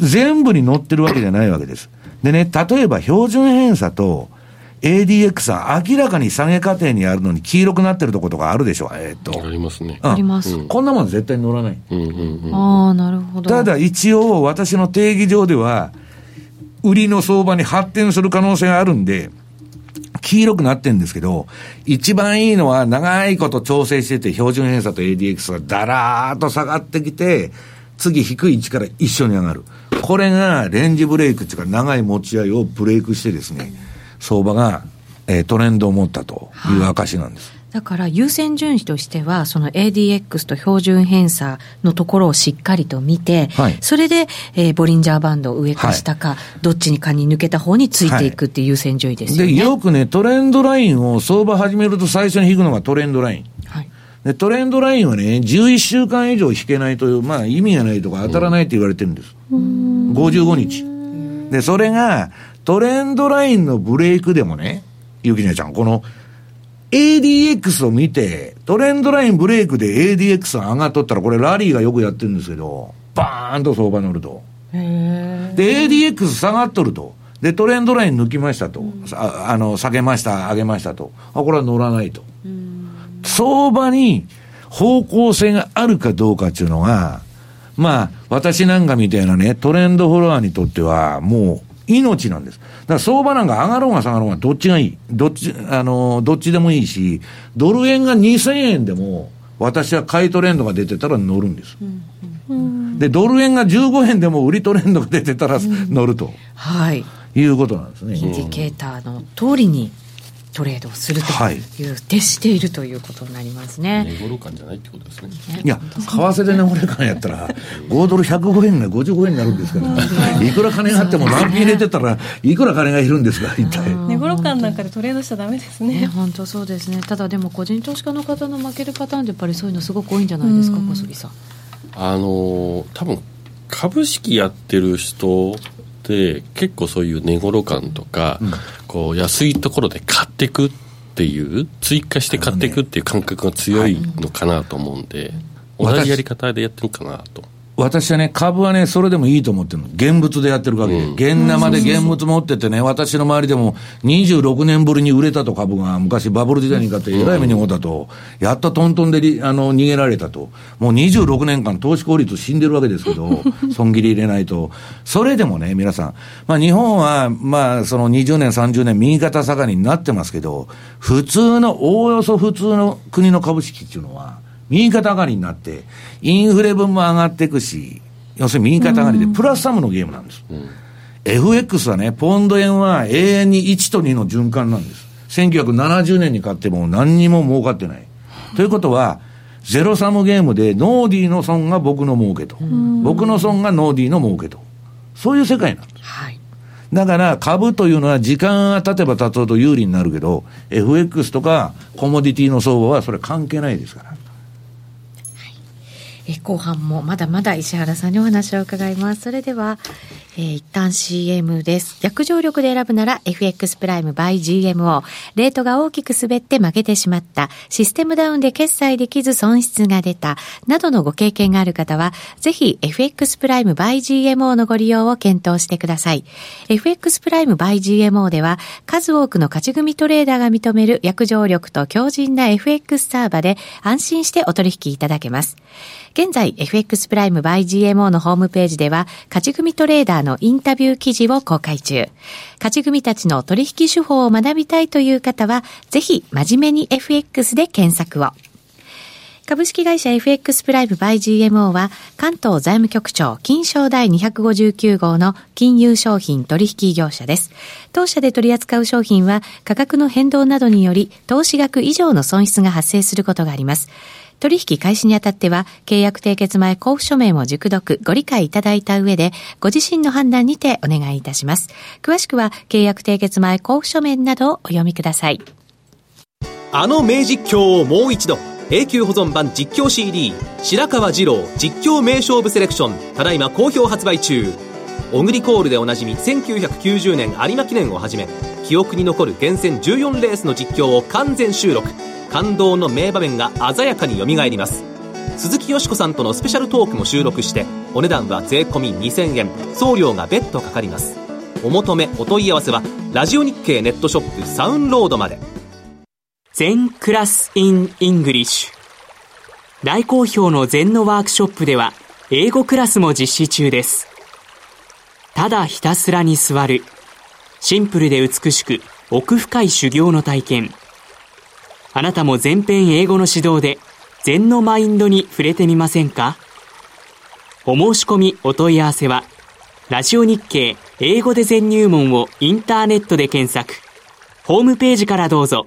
全部に乗ってるわけじゃないわけです。でね、例えば標準偏差と ADX は明らかに下げ過程にあるのに黄色くなってるとことかあるでしょ、えー、っと。ありますね。あります。こんなもん絶対乗らない。うんうんうん、ああ、なるほど。ただ一応私の定義上では、売りの相場に発展する可能性があるんで、黄色くなってるんですけど、一番いいのは長いこと調整してて、標準偏差と ADX がだらーっと下がってきて、次低い位置から一緒に上がる。これがレンジブレイクっていうか長い持ち合いをブレイクしてですね、相場が、えー、トレンドを持ったという証なんです。はいだから優先順位としては、その ADX と標準偏差のところをしっかりと見て、はい、それで、えー、ボリンジャーバンド上か下か、はい、どっちにかに抜けた方についていくっていう優先順位ですよね。で、よくね、トレンドラインを相場始めると最初に引くのがトレンドライン。はい、でトレンドラインはね、11週間以上引けないと、まあ意味がないとか当たらないって言われてるんです。55日。で、それが、トレンドラインのブレイクでもね、ゆきねちゃん、この ADX を見て、トレンドラインブレイクで ADX が上がっとったら、これラリーがよくやってるんですけど、バーンと相場乗ると。で、ADX 下がっとると。で、トレンドライン抜きましたと。うん、ああの、下げました、上げましたと。あ、これは乗らないと。相場に方向性があるかどうかっていうのが、まあ、私なんかみたいなね、トレンドフォロワーにとっては、もう、命なんです。だから相場なんか上がろうが下がろうがどっちがいい？どっち、あの、どっちでもいいし、ドル円が2000円でも、私は買いトレンドが出てたら乗るんです。うん、で、ドル円が15円でも売りトレンドが出てたら乗ると、うん、はい。いうことなんですね。インディケーターの通りにトレードをするという、はい、徹しているということになりますね。値頃感じゃないってことですね。いや、為替で値頃感やったら、5ドル105円が55円になるんですから、いくら金があっても何品入れてたらいくら金がいるんですか、一体。値頃感なんかでトレードしちゃダメですね。ね本当そうですね。ただでも個人投資家の方の負けるパターンでやっぱりそういうのすごく多いんじゃないですか、小杉さん。あの多分株式やってる人で結構そういう値頃感とか、うん、こう安いところで買っていくっていう追加して買っていくっていう感覚が強いのかなと思うんで、同じやり方でやってるかなと。私はね、株はね、それでもいいと思ってるの。現物でやってる限り。うん、現生で現物持っててね、私の周りでも26年ぶりに売れたと株が、昔バブル時代に買ってえらい目に遭ったと、やっとトントンであの逃げられたと。もう26年間投資効率死んでるわけですけど、損切り入れないと。それでもね、皆さん。まあ日本は、まあその20年、30年右肩下がりになってますけど、普通の、おおよそ普通の国の株式っていうのは、右肩上がりになって、インフレ分も上がっていくし、要するに右肩上がりで、プラスサムのゲームなんです。うん、FX はね、ポンド円は永遠に1と2の循環なんです。1970年に買っても何にも儲かってない。ということは、ゼロサムゲームでノーディーの損が僕の儲けと。僕の損がノーディーの儲けと。そういう世界なんです。はい。だから株というのは時間が経てば経つほど有利になるけど、FX とかコモディティの相場はそれ関係ないですから。後半もまだまだ石原さんにお話を伺います。それでは、えー、一旦 CM です。約定力で選ぶなら FX プライム by GMO。レートが大きく滑って負けてしまった。システムダウンで決済できず損失が出た。などのご経験がある方は、ぜひ FX プライム by GMO のご利用を検討してください。FX プライム by GMO では、数多くの勝ち組トレーダーが認める約定力と強靭な FX サーバで安心してお取引いただけます。現在、FX プライム by GMO のホームページでは、勝ち組トレーダーのインタビュー記事を公開中。勝ち組たちの取引手法を学びたいという方は、ぜひ、真面目に FX で検索を。株式会社 FX プライムバイ GMO は関東財務局長金賞第259号の金融商品取引業者です。当社で取り扱う商品は価格の変動などにより投資額以上の損失が発生することがあります。取引開始にあたっては、契約締結前交付書面を熟読、ご理解いただいた上で、ご自身の判断にてお願いいたします。詳しくは、契約締結前交付書面などをお読みください。あの名実況をもう一度。永久保存版実況 CD 白川二郎実況名勝負セレクションただいま好評発売中オグリコールでおなじみ1990年有馬記念をはじめ記憶に残る厳選14レースの実況を完全収録感動の名場面が鮮やかによみがえります。鈴木よしこさんとのスペシャルトークも収録してお値段は税込2000円。送料が別途かかります。お求めお問い合わせはラジオ日経ネットショップサウンロードまで。禅クラス in English。大好評の禅のワークショップでは英語クラスも実施中です。ただひたすらに座る。シンプルで美しく奥深い修行の体験。あなたも全編英語の指導で禅のマインドに触れてみませんか？お申し込みお問い合わせはラジオ日経英語で全入門をインターネットで検索。ホームページからどうぞ。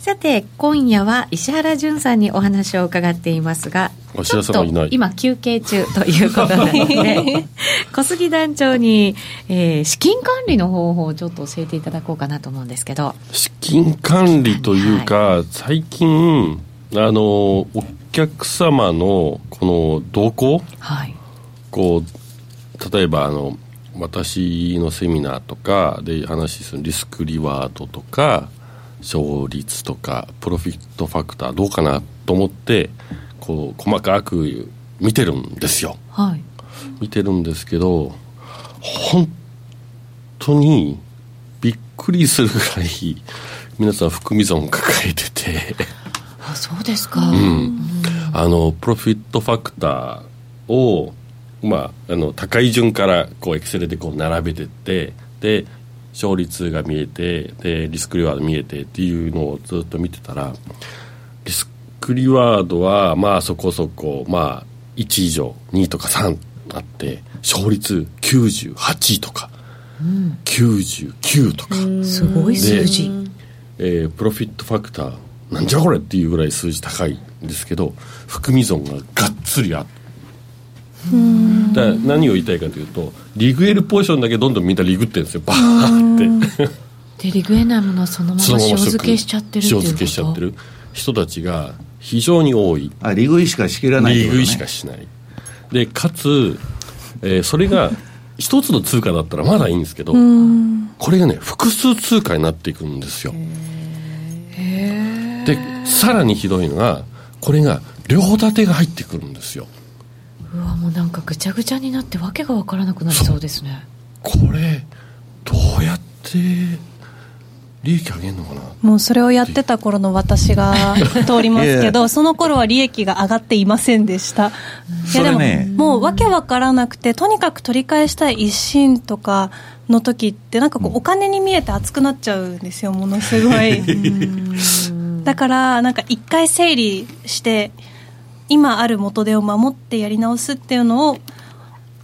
さて今夜は石原潤さんにお話を伺っていますがちょっと今休憩中ということなので 小杉団長に、えー、資金管理の方法をちょっと教えていただこうかなと思うんですけど。資金管理というか、はい、最近あのお客様のこの動向、はい、こう例えばあの私のセミナーとかで話するリスクリワードとか勝率とかプロフィットファクターどうかなと思ってこう細かく見てるんですよ、はい、見てるんですけど本当にびっくりするぐらい皆さん含み損抱えてて。あそうですか、うん、あのプロフィットファクターをまあ、あの高い順からこうエクセルでこう並べてってで勝率が見えてでリスクリワード見えてっていうのをずっと見てたらリスクリワードはまあそこそこまあ1以上2とか3あって勝率98とか、うん、99とか。すごい数字。えー、プロフィットファクターなんじゃこれっていうぐらい数字高いんですけど含み損ががっつりあってだ何を言いたいかというとリグエルポジションだけどんどんみんなリグってるんですよ。バーって。でリグエないものはそのまま塩漬けしちゃってる塩漬けしちゃってる。人たちが非常に多い。あリグイしかしきらない、ね、リグイしかしない。でかつ、えー、それが一つの通貨だったらまだいいんですけどこれがね複数通貨になっていくんですよ。でさらにひどいのがこれが両立てが入ってくるんですようわもうなんかぐちゃぐちゃになってわけが分からなくなりそうですね。これどうやって利益上げるのかな？もうそれをやってた頃の私が 通りますけどその頃は利益が上がっていませんでした。いやでも、ね、もうわけわからなくてとにかく取り返したい一心とかの時ってなんかこうお金に見えて熱くなっちゃうんですよものすごい。だからなんか一回整理して今ある元手を守ってやり直すっていうのを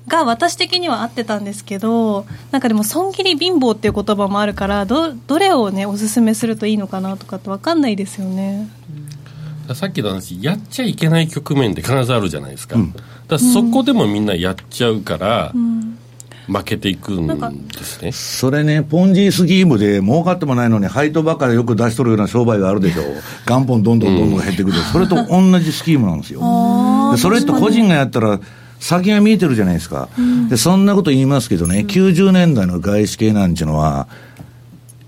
が私的には合ってたんですけどなんかでも損切り貧乏っていう言葉もあるからどどれをねおすすめするといいのかなとかって分かんないですよね。さっきの話やっちゃいけない局面って必ずあるじゃないですか,、だそこでもみんなやっちゃうから、うん負けていくんですね。それね、ポンジスキームで儲かってもないのに、配当ばっかりよく出しとるような商売があるでしょ、元本どんどんどんどん減ってくる、うん、それと同じスキームなんですよ。それと個人がやったら、先が見えてるじゃないですか。で、そんなこと言いますけどね、90年代の外資系なんていうのは、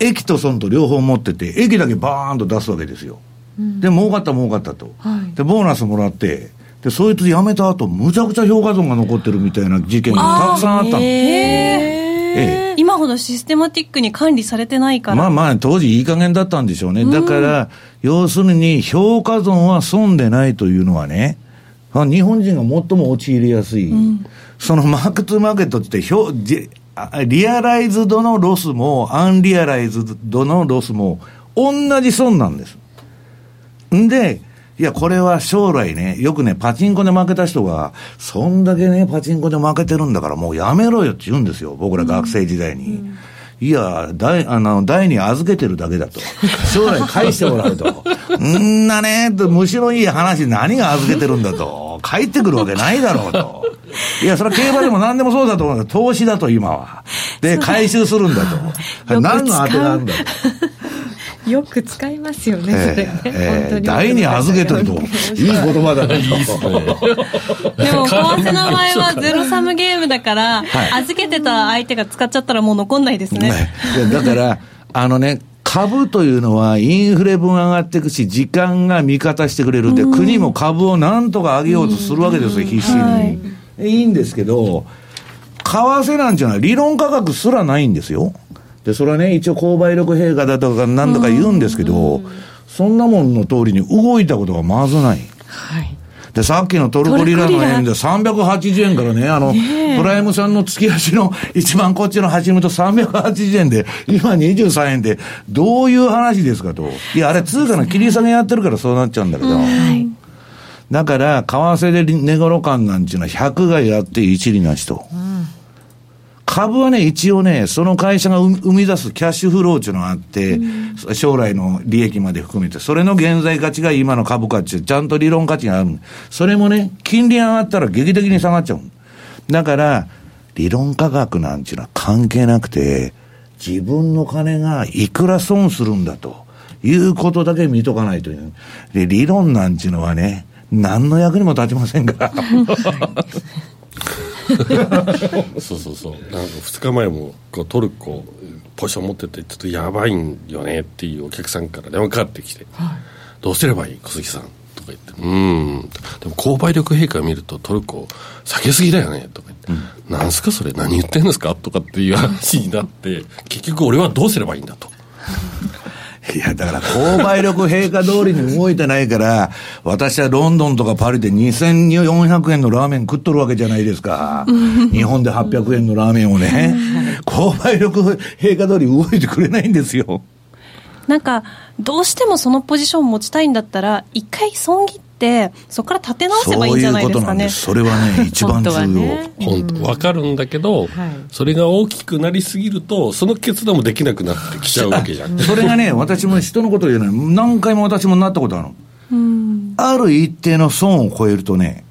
駅と損と両方持ってて、駅だけバーンと出すわけですよ。で、儲かった儲かったと。で、ボーナスもらって、で、そいつ辞めた後、むちゃくちゃ評価損が残ってるみたいな事件がたくさんあったの。ええ今ほどシステマティックに管理されてないから。まあまあ、当時いい加減だったんでしょうね。だから、要するに、評価損は損でないというのはね、あ日本人が最も陥りやすい、その mark to market って realized のロスも、 unrealized のロスも、同じ損なんです。んで、いや、これは将来ね、よくね、パチンコで負けた人が、そんだけね、パチンコで負けてるんだから、もうやめろよって言うんですよ、僕ら学生時代に。いや、大、あの、大に預けてるだけだと。将来返してもらうと。んなね、と、むしろいい話、何が預けてるんだと。帰ってくるわけないだろうと。いや、それは競馬でも何でもそうだと思う投資だと、今は。で、回収するんだと。何の当てなんだと。よく使いますよね、それね。え本当に預けてると。いい言葉だね。でも、為替の場合はゼロサムゲームだから、はい預けてた相手が使っちゃったらもう残んないですね。ねでだから、あのね、株というのはインフレ分上がっていくし、時間が味方してくれるんで、国も株をなんとか上げようとするわけですよ、必死に。はいいいんですけど、為替なんていうのは理論価格すらないんですよ。で、それはね、一応購買力陛下だとか何とか言うんですけど、そんなもんの通りに動いたことがまずない。はい。で、さっきのトルコリラの円で380円からね、あの、プライムさんの月足の一番こっちの走ると380円で、今23円で、どういう話ですかと。いや、あれ通貨の切り下げやってるからそうなっちゃうんだけど。だから、為替で値頃感なんていうのは100がやって一理なしと。株はね、一応ね、その会社が生生み出すキャッシュフローっていうのがあって、将来の利益まで含めて、それの現在価値が今の株価っていう、ちゃんと理論価値がある。それもね、金利上がったら劇的に下がっちゃう。だから、理論価格なんていうのは関係なくて、自分の金がいくら損するんだということだけ見とかないという。で、理論なんていうのはね、何の役にも立ちませんから。そうそうそう。なんか2日前もこうトルコポジション持っててちょっとやばいんよねっていうお客さんから電話かかってきて、どうすればいい小杉さんとか言って。うーん。でも購買力陛下見るとトルコ下げすぎだよねとか言って、なんすかそれ？何言ってんですか？とかっていう話になって結局俺はどうすればいいんだといや、だから、購買力陛下通りに動いてないから、私はロンドンとかパリで2400円のラーメン食っとるわけじゃないですか。日本で800円のラーメンをね。購買力陛下通り動いてくれないんですよ。なんか、どうしてもそのポジション持ちたいんだったら、一回損切って、そこから立て直せばいいんじゃないですかね。そういうことなんです。それはね、一番重要。本当はねかるんだけど、それが大きくなりすぎるとその決断もできなくなってきちゃうわけじゃんそれがね、私も人のこと言うのに、何回も私もなったことあるの。ある一定の損を超えるとね、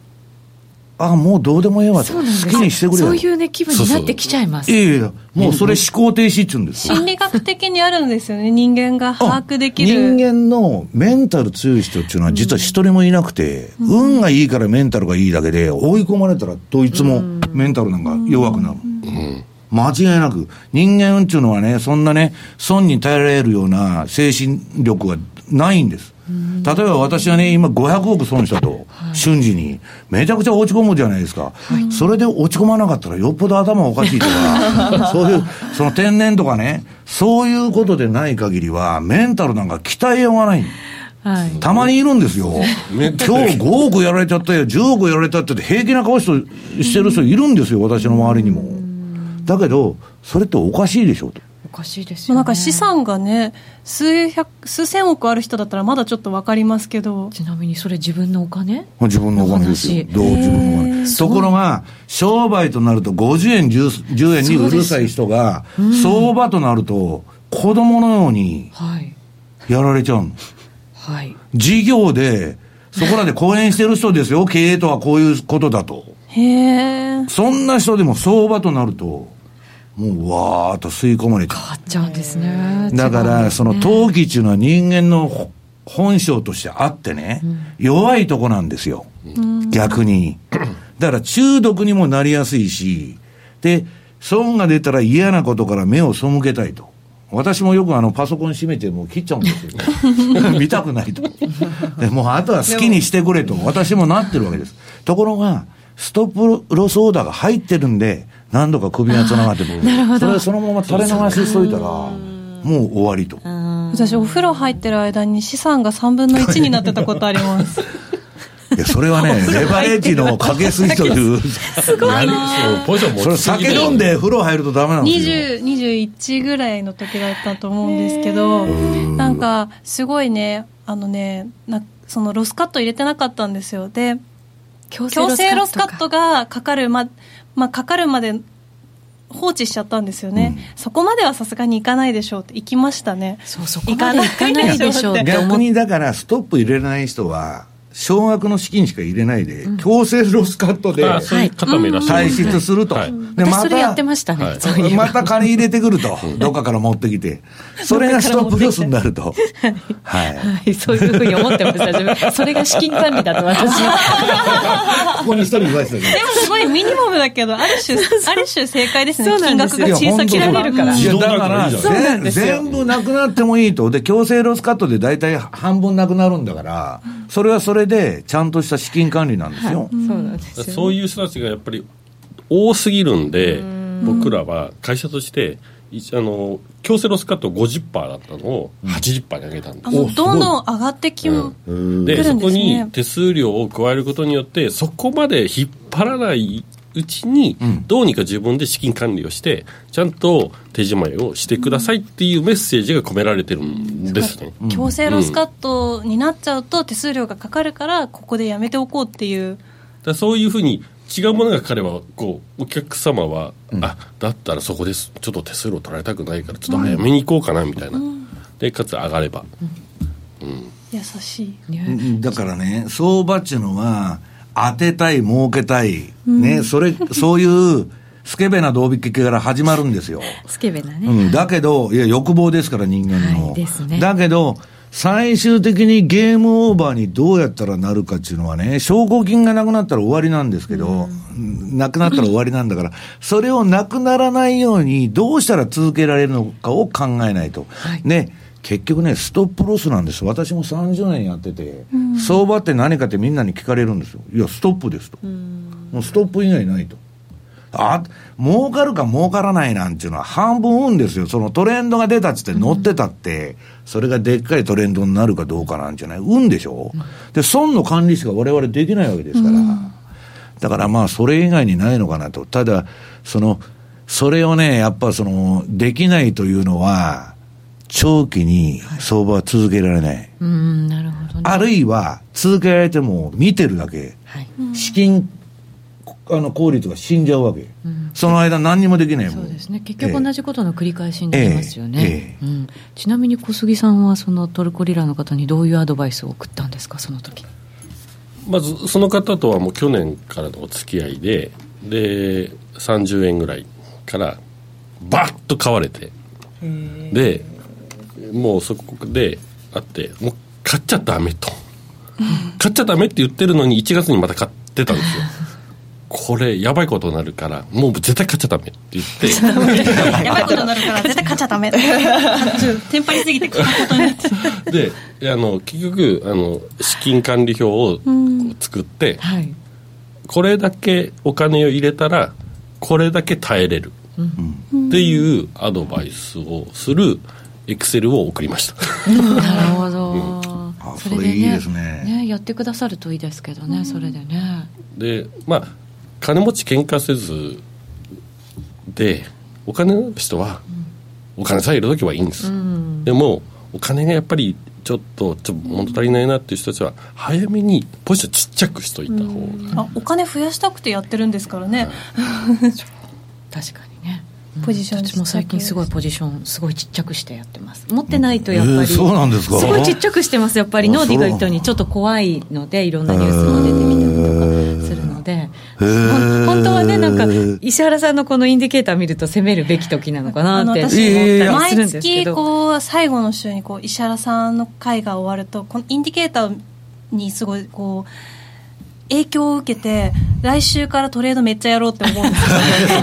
あ、もうどうでもええわと。好そうなんですきにしてくれよ。そういうね、気分になってきちゃいます。いやいや、もうそれ思考停止って言うんですよ。心理学的にあるんですよね。人間が把握できる。人間のメンタル強い人っていうのは実は一人もいなくて、運がいいからメンタルがいいだけで、追い込まれたらどいつもメンタルなんか弱くなる。間違いなく。人間っていうのはね、そんなね、損に耐えられるような精神力はないんです。例えば私はね、今500億損したと、瞬時に。めちゃくちゃ落ち込むじゃないですか。それで落ち込まなかったらよっぽど頭おかしいとか、そういう、その天然とかね、そういうことでない限りは、メンタルなんか鍛えようがない。はい。たまにいるんですよ。今日5億やられちゃったよ、10億やられたってって平気な顔してしてる人いるんですよ、私の周りにも。だけど、それっておかしいでしょと。おかしいですよね。なんか資産がね、数百、数千億ある人だったらまだちょっっとわかりますけど、ちなみにそれ自分のお金？自分のお金ですよ。どう自分のお金。ところが、商売となると50円、10, 10円にうるさい人が、相場となると、子供のようにはい。やられちゃうの。はい。事業で、そこらで講演してる人ですよ、経営とはこういうことだと。へえ。そんな人でも相場となると、もうわーっと吸い込まれちゃ変わっちゃうんですね。う。だから、違うんですその投機っていうのは人間のほ本性としてあってね、弱いとこなんですよ。逆に。だから中毒にもなりやすいし、で、損が出たら嫌なことから目を背けたいと。私もよくあのパソコン閉めてもう切っちゃうんですよ。見たくないと。でもうあとは好きにしてくれと私もなってるわけです。ところが、ストップロスオーダーが入ってるんで、何度か首がつながってくる。なるほど。それそのまま垂れ流ししといたら、もう終わりと。私お風呂入ってる間に資産が3分の1になってたことあります。いや、それはね、レバレッジのかけすぎという。すごいなポジションそれ酒飲んで風呂入るとダメなんですよ。20、21ぐらいの時だったと思うんですけど、なんか、すごいね、あのね、なそのロスカット入れてなかったんですよ。で、強制ロスカットがかかるま、まあ、かかるまで放置しちゃったんですよね、うん、そこまではさすがに行かないでしょうって行きましたね。そうそこまで行かないでしょうって。逆にだからストップ入れない人は少額の資金しか入れないで、強制ロスカットで退出すると。で、また、やってましたね。また金入れてく ると。どっかから持ってきて。それがストップロスになると。はい。そういうふうに思ってました、自分。それが資金管理だと私は。ここに一人いますよね。でもすごいミニマムだけど、ある種、ある種正解ですね。金額が小さくなるから。いや、だから、全部なくなってもいいと。で、強制ロスカットで大体半分なくなるんだから、それはそれで、ちゃんとした資金管理なんですよ。はい、そうなんですそういう人たちがやっぱり多すぎるんで、僕らは会社として、あの強制ロスカット50%だったのを80%に上げたんです、うん、どんどん上がってき、うん、で、ね、そこに手数料を加えることによってそこまで引っ張らないうちに、どうにか自分で資金管理をして、ちゃんと手仕舞いをしてくださいっていうメッセージが込められてるんですね。強制ロスカットになっちゃうと手数料がかかるから、ここでやめておこうっていう。だそういうふうに違うものがかかればこうお客様は、うん、あだったらそこです。ちょっと手数料取られたくないからちょっと早めに行こうかなみたいな、うん、でかつ上がれば、うん、優しい。だからね相場っていうのは当てたい、儲けたい、ね、それ、そういう、スケベな動引きから始まるんですよ。スケベなね。うん、だけど、いや、欲望ですから、人間の。はいね、だけど、最終的にゲームオーバーにどうやったらなるかっていうのはね、証拠金がなくなったら終わりなんですけど、うん、なくなったら終わりなんだから、それをなくならないように、どうしたら続けられるのかを考えないと。はい、ね。結局ね、ストップロスなんです。私も30年やってて、うん、相場って何かってみんなに聞かれるんですよ。いや、ストップですと。もうストップ以外ないと。あ、儲かるか儲からないなんていうのは半分運ですよ。そのトレンドが出たっつって乗ってたって、それがでっかいトレンドになるかどうかなんじゃない運でしょ、うん、で、損の管理しか我々できないわけですから。うん、だからまあ、それ以外にないのかなと。ただ、その、それをね、やっぱその、できないというのは、長期に相場は続けられない。うん、なるほど、ね、あるいは、続けられても見てるだけ。はい、資金、あの、効率が死んじゃうわけ。うん、その間何にもできないもん。そうですね。結局同じことの繰り返しになりますよね。えええ、うん、ちなみに小杉さんは、そのトルコリラの方にどういうアドバイスを送ったんですか、その時。まず、その方とはもう去年からのお付き合いで、で、30円ぐらいから、バッと買われて、で、もうそこであってもう買っちゃダメと、買っちゃダメって言ってるのに1月にまた買ってたんですよ。これやばいことになるからもう絶対買っちゃダメって言って。やばいことになるから絶対買っちゃダメ。テンパりすぎて買うことになってであの結局あの資金管理表を作って、はい、これだけお金を入れたらこれだけ耐えれる、っていうアドバイスをするエクセルを送りました。なるほど、うん、それで、ね、いいですね。ねやってくださるといいですけどね、うん、それでね。でまあ金持ち喧嘩せずでお金の人は、お金さえいる時はいいんです、うん、でもお金がやっぱりちょっとちょっと物足りないなっていう人たちは早めにポジションちっちゃくしといた方が、うん、あお金増やしたくてやってるんですからね、確かに。ねポジション私も最近すごいポジションすごいちっちゃくしてやってます。持ってないとやっぱり、えー、そうなんですか？すごいちっちゃくしてますやっぱり。ノーディが言ったようにちょっと怖いのでいろんなニュースも出てきたりとかするので、えー、本当はねなんか石原さんのこのインディケーター見ると攻めるべき時なのかなって思ったりするんですけど。毎月こう最後の週にこう石原さんの会が終わるとこのインディケーターにすごいこう影響を受けて来週からトレードめっちゃやろうって思うんで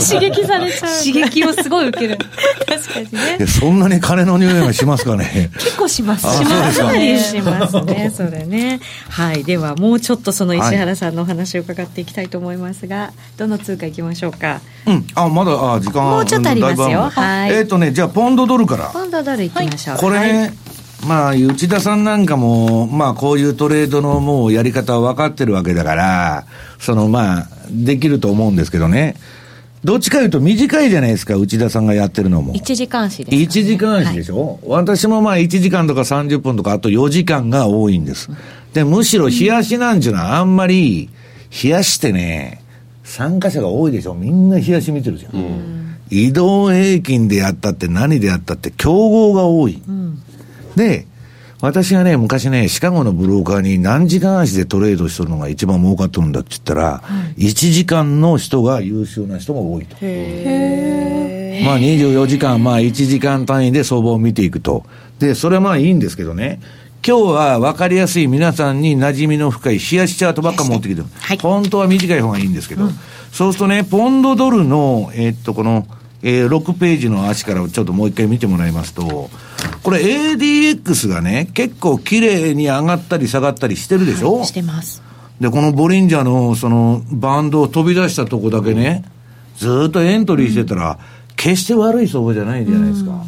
すよ 刺激されちゃう。刺激をすごい受ける。確かにね。そんなに金の匂いがしますかね？結構します。しますかね。しますね。それね。はい。ではもうちょっとその石原さんのお話を伺っていきたいと思いますが、はい、どの通貨いきましょうか？うん。あまだあ時間もうちょっとありますよ。はい。えっ、ー、とねじゃあポンドドルから。ポンドドルいきましょう、はい、これ、ね、まあ、内田さんなんかも、まあ、こういうトレードのもうやり方は分かってるわけだから、そのまあ、できると思うんですけどね。どっちかいうと短いじゃないですか、内田さんがやってるのも。1時間足です、ね。1時間足でしょ、はい、私もまあ1時間とか30分とか、あと4時間が多いんです。で、むしろ冷やしなんちゅうのはあんまり、冷やしてね、参加者が多いでしょ？みんな冷やし見てるじゃん。うん、移動平均でやったって何でやったって競合が多い。うんで、私がね、昔ね、シカゴのブローカーに何時間足でトレードしとるのが一番儲かっとるんだって言ったら、はい、1時間の人が優秀な人が多いと。へまあ24時間、まあ1時間単位で相場を見ていくと。で、それはまあいいんですけどね。今日は分かりやすい皆さんに馴染みの深い冷やしチャートばっか持ってきてる。はい、本当は短い方がいいんですけど、うん、そうするとね、ポンドドルの、えー、っと、この、えー、6ページの足からちょっともう一回見てもらいますと、これ ADX がね、結構綺麗に上がったり下がったりしてるでしょ、はい、してます。で、このボリンジャーのそのバンドを飛び出したとこだけね、ずっとエントリーしてたら、決して悪い相場じゃないじゃないですか。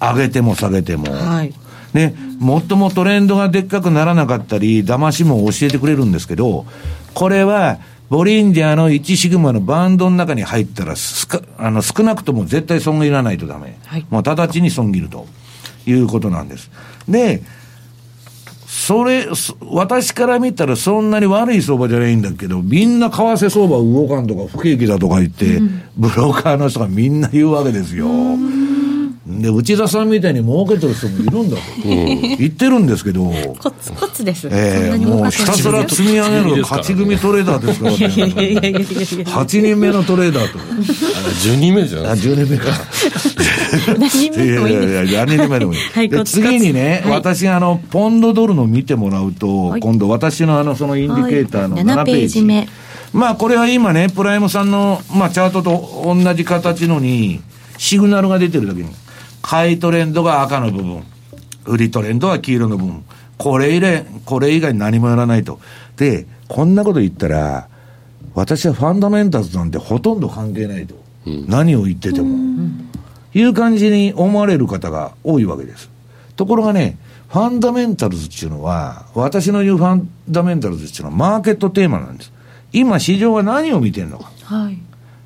上げても下げても。はい。ね、もっともトレンドがでっかくならなかったり、騙しも教えてくれるんですけど、これは、ボリンジャーの1シグマのバンドの中に入ったらすか、あの、少なくとも絶対損切らないとダメ。はい、もう直ちに損切るということなんです。で、それ、私から見たらそんなに悪い相場じゃないんだけど、みんな為替相場動かんとか不景気だとか言って、うん、ブローカーの人がみんな言うわけですよ。で、内田さんみたいに儲けてる人もいるんだと、言ってるんですけど、コツ、コツです。ええー、もうひたすら積み上げる勝ち組トレーダーですからね。8人目のトレーダーと。10人目じゃないあ、10人目か。何人目でもいいんですいやいや、何人目でもいい。はい、次にね、はい、私あの、ポンドドルの見てもらうと、はい、今度私のあの、そのインディケーターの7ページ。目。まあ、これは今ね、プライムさんの、まあ、チャートと同じ形のに、シグナルが出てるだけに。買いトレンドが赤の部分、売りトレンドは黄色の部分。これ以来、これ以外何もやらないと。で、こんなこと言ったら、私はファンダメンタルズなんてほとんど関係ないと。うん、何を言ってても。いう感じに思われる方が多いわけです。ところがね、ファンダメンタルズっていうのは、私の言うファンダメンタルズっていうのはマーケットテーマなんです。今市場は何を見てるのか。はい。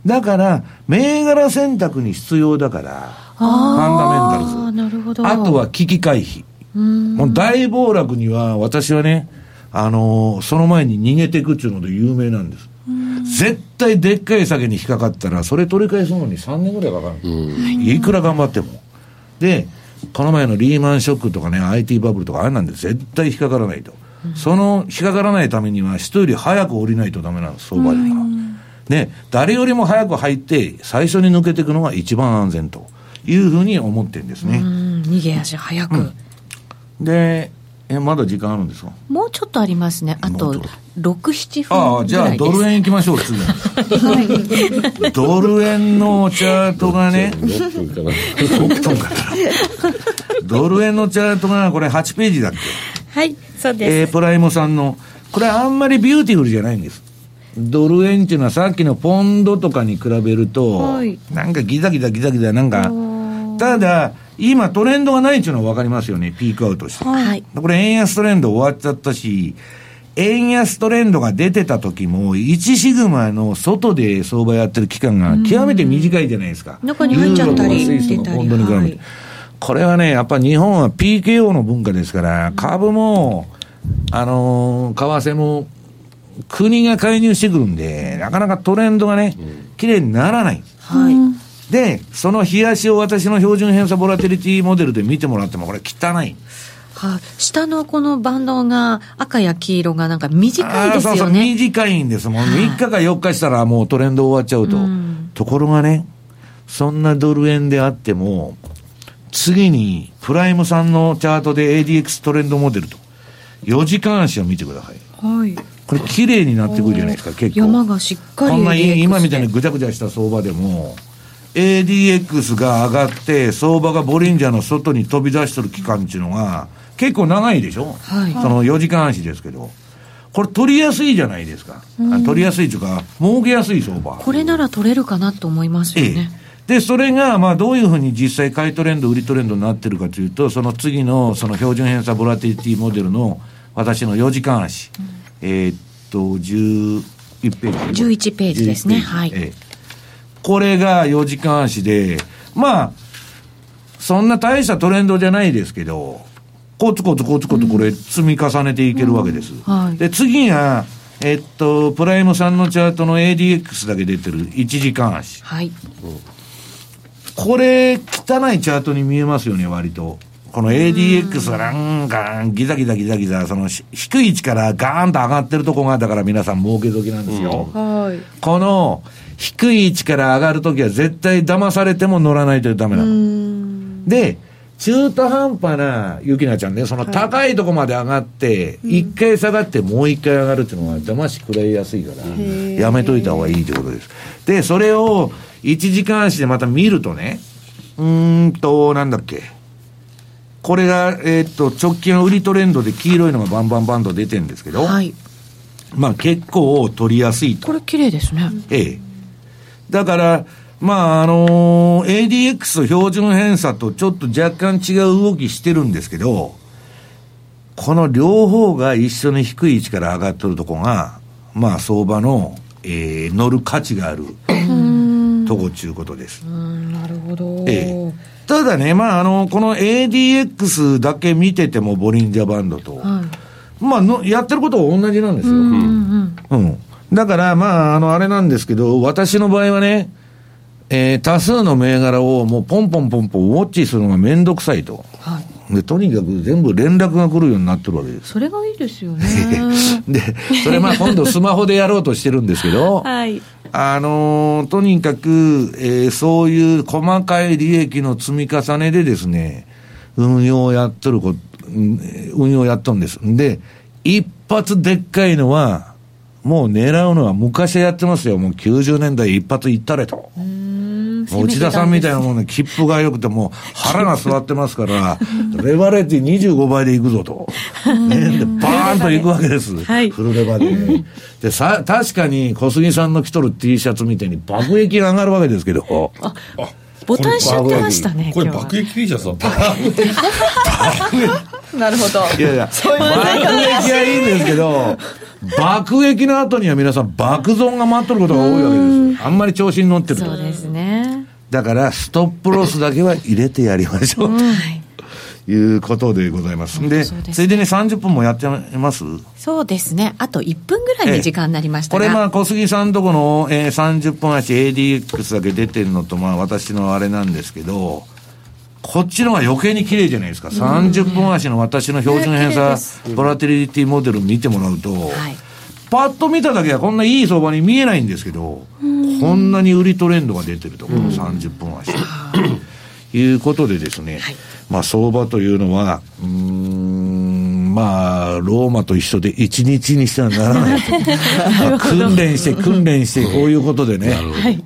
だから、銘柄選択に必要だから、ファンダメンタルズ。なるほど。あとは危機回避。もう大暴落には私はね、あのー、その前に逃げていくっていうので有名なんです。絶対でっかい酒に引っかかったら、それ取り返すのに3年ぐらいかかる。いくら頑張っても。で、この前のリーマンショックとかね、IT バブルとかあれなんで絶対引っかからないと。その引っかからないためには人より早く降りないとダメなんです、相場では。ね、誰よりも早く入って最初に抜けていくのが一番安全と。いうふうに思ってるんですね。逃げ足早く。うん、で、え、まだ時間あるんですか？もうちょっとありますね。あと、6、7分ああ、じゃあドル円いきましょう、次。はい、ドル円のチャートがね、6分かな。6分かな。ドル円のチャートが、これ8ページだっけ？はい、そうです。えー、プライムさんの、これあんまりビューティフルじゃないんです。ドル円っていうのはさっきのポンドとかに比べると、はい、なんかギザギザギザギザなんか、ただ、今トレンドがないっていうのは分かりますよね、ピークアウトして。はい。これ円安トレンド終わっちゃったし、円安トレンドが出てた時も、1シグマの外で相場やってる期間が極めて短いじゃないですか。中に入っちゃったり。これはね、やっぱ日本は PKO の文化ですから、株も、あのー、為替も、国が介入してくるんで、なかなかトレンドがね、綺麗にならない。はい。で、その冷やしを私の標準偏差ボラテリティモデルで見てもらっても、これ汚い。はあ、下のこのバンドが赤や黄色がなんか短いですよね。そうそう短いんですもん。3日か4日したらもうトレンド終わっちゃうと。うん、ところがね、そんなドル円であっても、次にプライムさんのチャートで ADX トレンドモデルと、4時間足を見てください。はい。これ綺麗になってくるじゃないですか結構山がしっかりこんな今みたいにぐちゃぐちゃした相場でも ADX が上がって相場がボリンジャーの外に飛び出してる期間っていうのが結構長いでしょ、はい。その4時間足ですけど。これ取りやすいじゃないですか、あ取りやすいというか儲けやすい相場。これなら取れるかなと思いますよね、で、それが、まあ、どういうふうに実際買いトレンド、売りトレンドになってるかというと、その次の、その標準偏差ボラティリティモデルの、私の4時間足、えーっと、11ページ。11ページですね。11ページ。はい。ええこれが4時間足で、まあ、そんな大したトレンドじゃないですけど、コツコツコツコツこれ積み重ねていけるわけです。はいで、次が、えっと、プライムさんのチャートの ADX だけ出てる1時間足。はいこれ、汚いチャートに見えますよね、割と。この ADX がなんか、ギザギザギザギザ、そのし低い位置からガーンと上がってるとこが、だから皆さん儲け時なんですよ。はい。この低い位置から上がるときは絶対騙されても乗らないとダメなの。で、中途半端な、ゆきなちゃんね、その高いとこまで上がって、一、回下がってもう一回上がるっていうのは騙し食らいやすいから、やめといた方がいいということです。で、それを1時間足でまた見るとね、うーんと、なんだっけ。これが、えーっと、直近の売りトレンドで黄色いのがバンバンバンと出てるんですけど、はいまあ結構取りやすいとこ。れ綺麗ですねええ。だから、まあ、あのー ADX 標準偏差とちょっと若干違う動きしてるんですけど、この両方が一緒に低い位置から上がってるとこが、まあ相場の、えー乗る価値があるとこちゅうことです。なるほど、ええ。ただね、まあ、あの、この ADX だけ見ててもボリンジャーバンドと、はいまあの、やってることは同じなんですよ。うんうん。だから、まあ、あの、あれなんですけど、私の場合はね、えー多数の銘柄をもうポンポンポンポンウォッチするのがめんどくさいと。はいで、とにかく全部連絡が来るようになってるわけです。それがいいですよね で、それまあ今度スマホでやろうとしてるんですけど、はい。あのーとにかく、えーそういう細かい利益の積み重ねでですね、運用をやっとるこ、うん運用をやっとるんです。で、一発でっかいのは、もう狙うのは昔はやってますよ。もう90年代一発いったれと。内田さんみたいなもんね、切符が良くてもう腹が座ってますから、レバレッジ25倍でいくぞと。ね、で、バーンといくわけです。フルレバで。で、さ、確かに小杉さんの着とる T シャツみたいに爆撃が上がるわけですけど、ボタンしちゃってましたねこれ爆撃 T シャツだった なるほど。いやいや、爆撃はいいんですけど、爆撃の後には皆さん爆損が待っとることが多いわけです。あんまり調子に乗ってるとそう。ですねだから、ストップロスだけは入れてやりましょう。はいということでございます。で、ついでに30分もやってます？そうですねあと1分ぐらいに時間になりましたが、これまあ小杉さんとこの、えー、30分足 ADX だけ出てるのとまあ私のあれなんですけど、こっちの方が余計に綺麗じゃないですか。30分足の私の標準偏差ボラティリティモデル見てもらうと、はい。パッと見ただけはこんないい相場に見えないんですけど、こんなに売りトレンドが出てると、この30分足。いうことでですね、まあ相場というのは、うーん、まあ、ローマと一緒で一日にしてはならないと。まあ訓練して訓練してこういうことでね、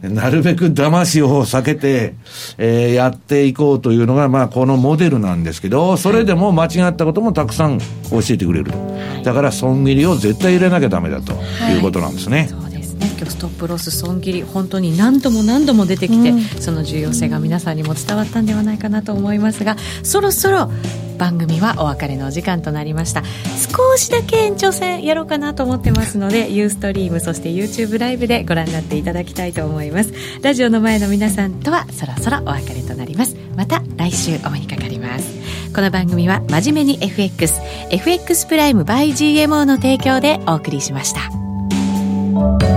なるべく騙しを避けて、えーやっていこうというのが、まあこのモデルなんですけど、それでも間違ったこともたくさん教えてくれると。だから損切りを絶対入れなきゃダメだということなんですね。そうですね今日ストップロス損切り本当に何度も何度も出てきて、その重要性が皆さんにも伝わったんではないかなと思いますがそろそろ番組はお別れのお時間となりました。少しだけ延長戦やろうかなと思ってますのでユーストリームそして YouTube ライブでご覧になっていただきたいと思います。ラジオの前の皆さんとはそろそろお別れとなります。また来週お目にかかります。この番組は真面目に FXFX プライム by GMO の提供でお送りしました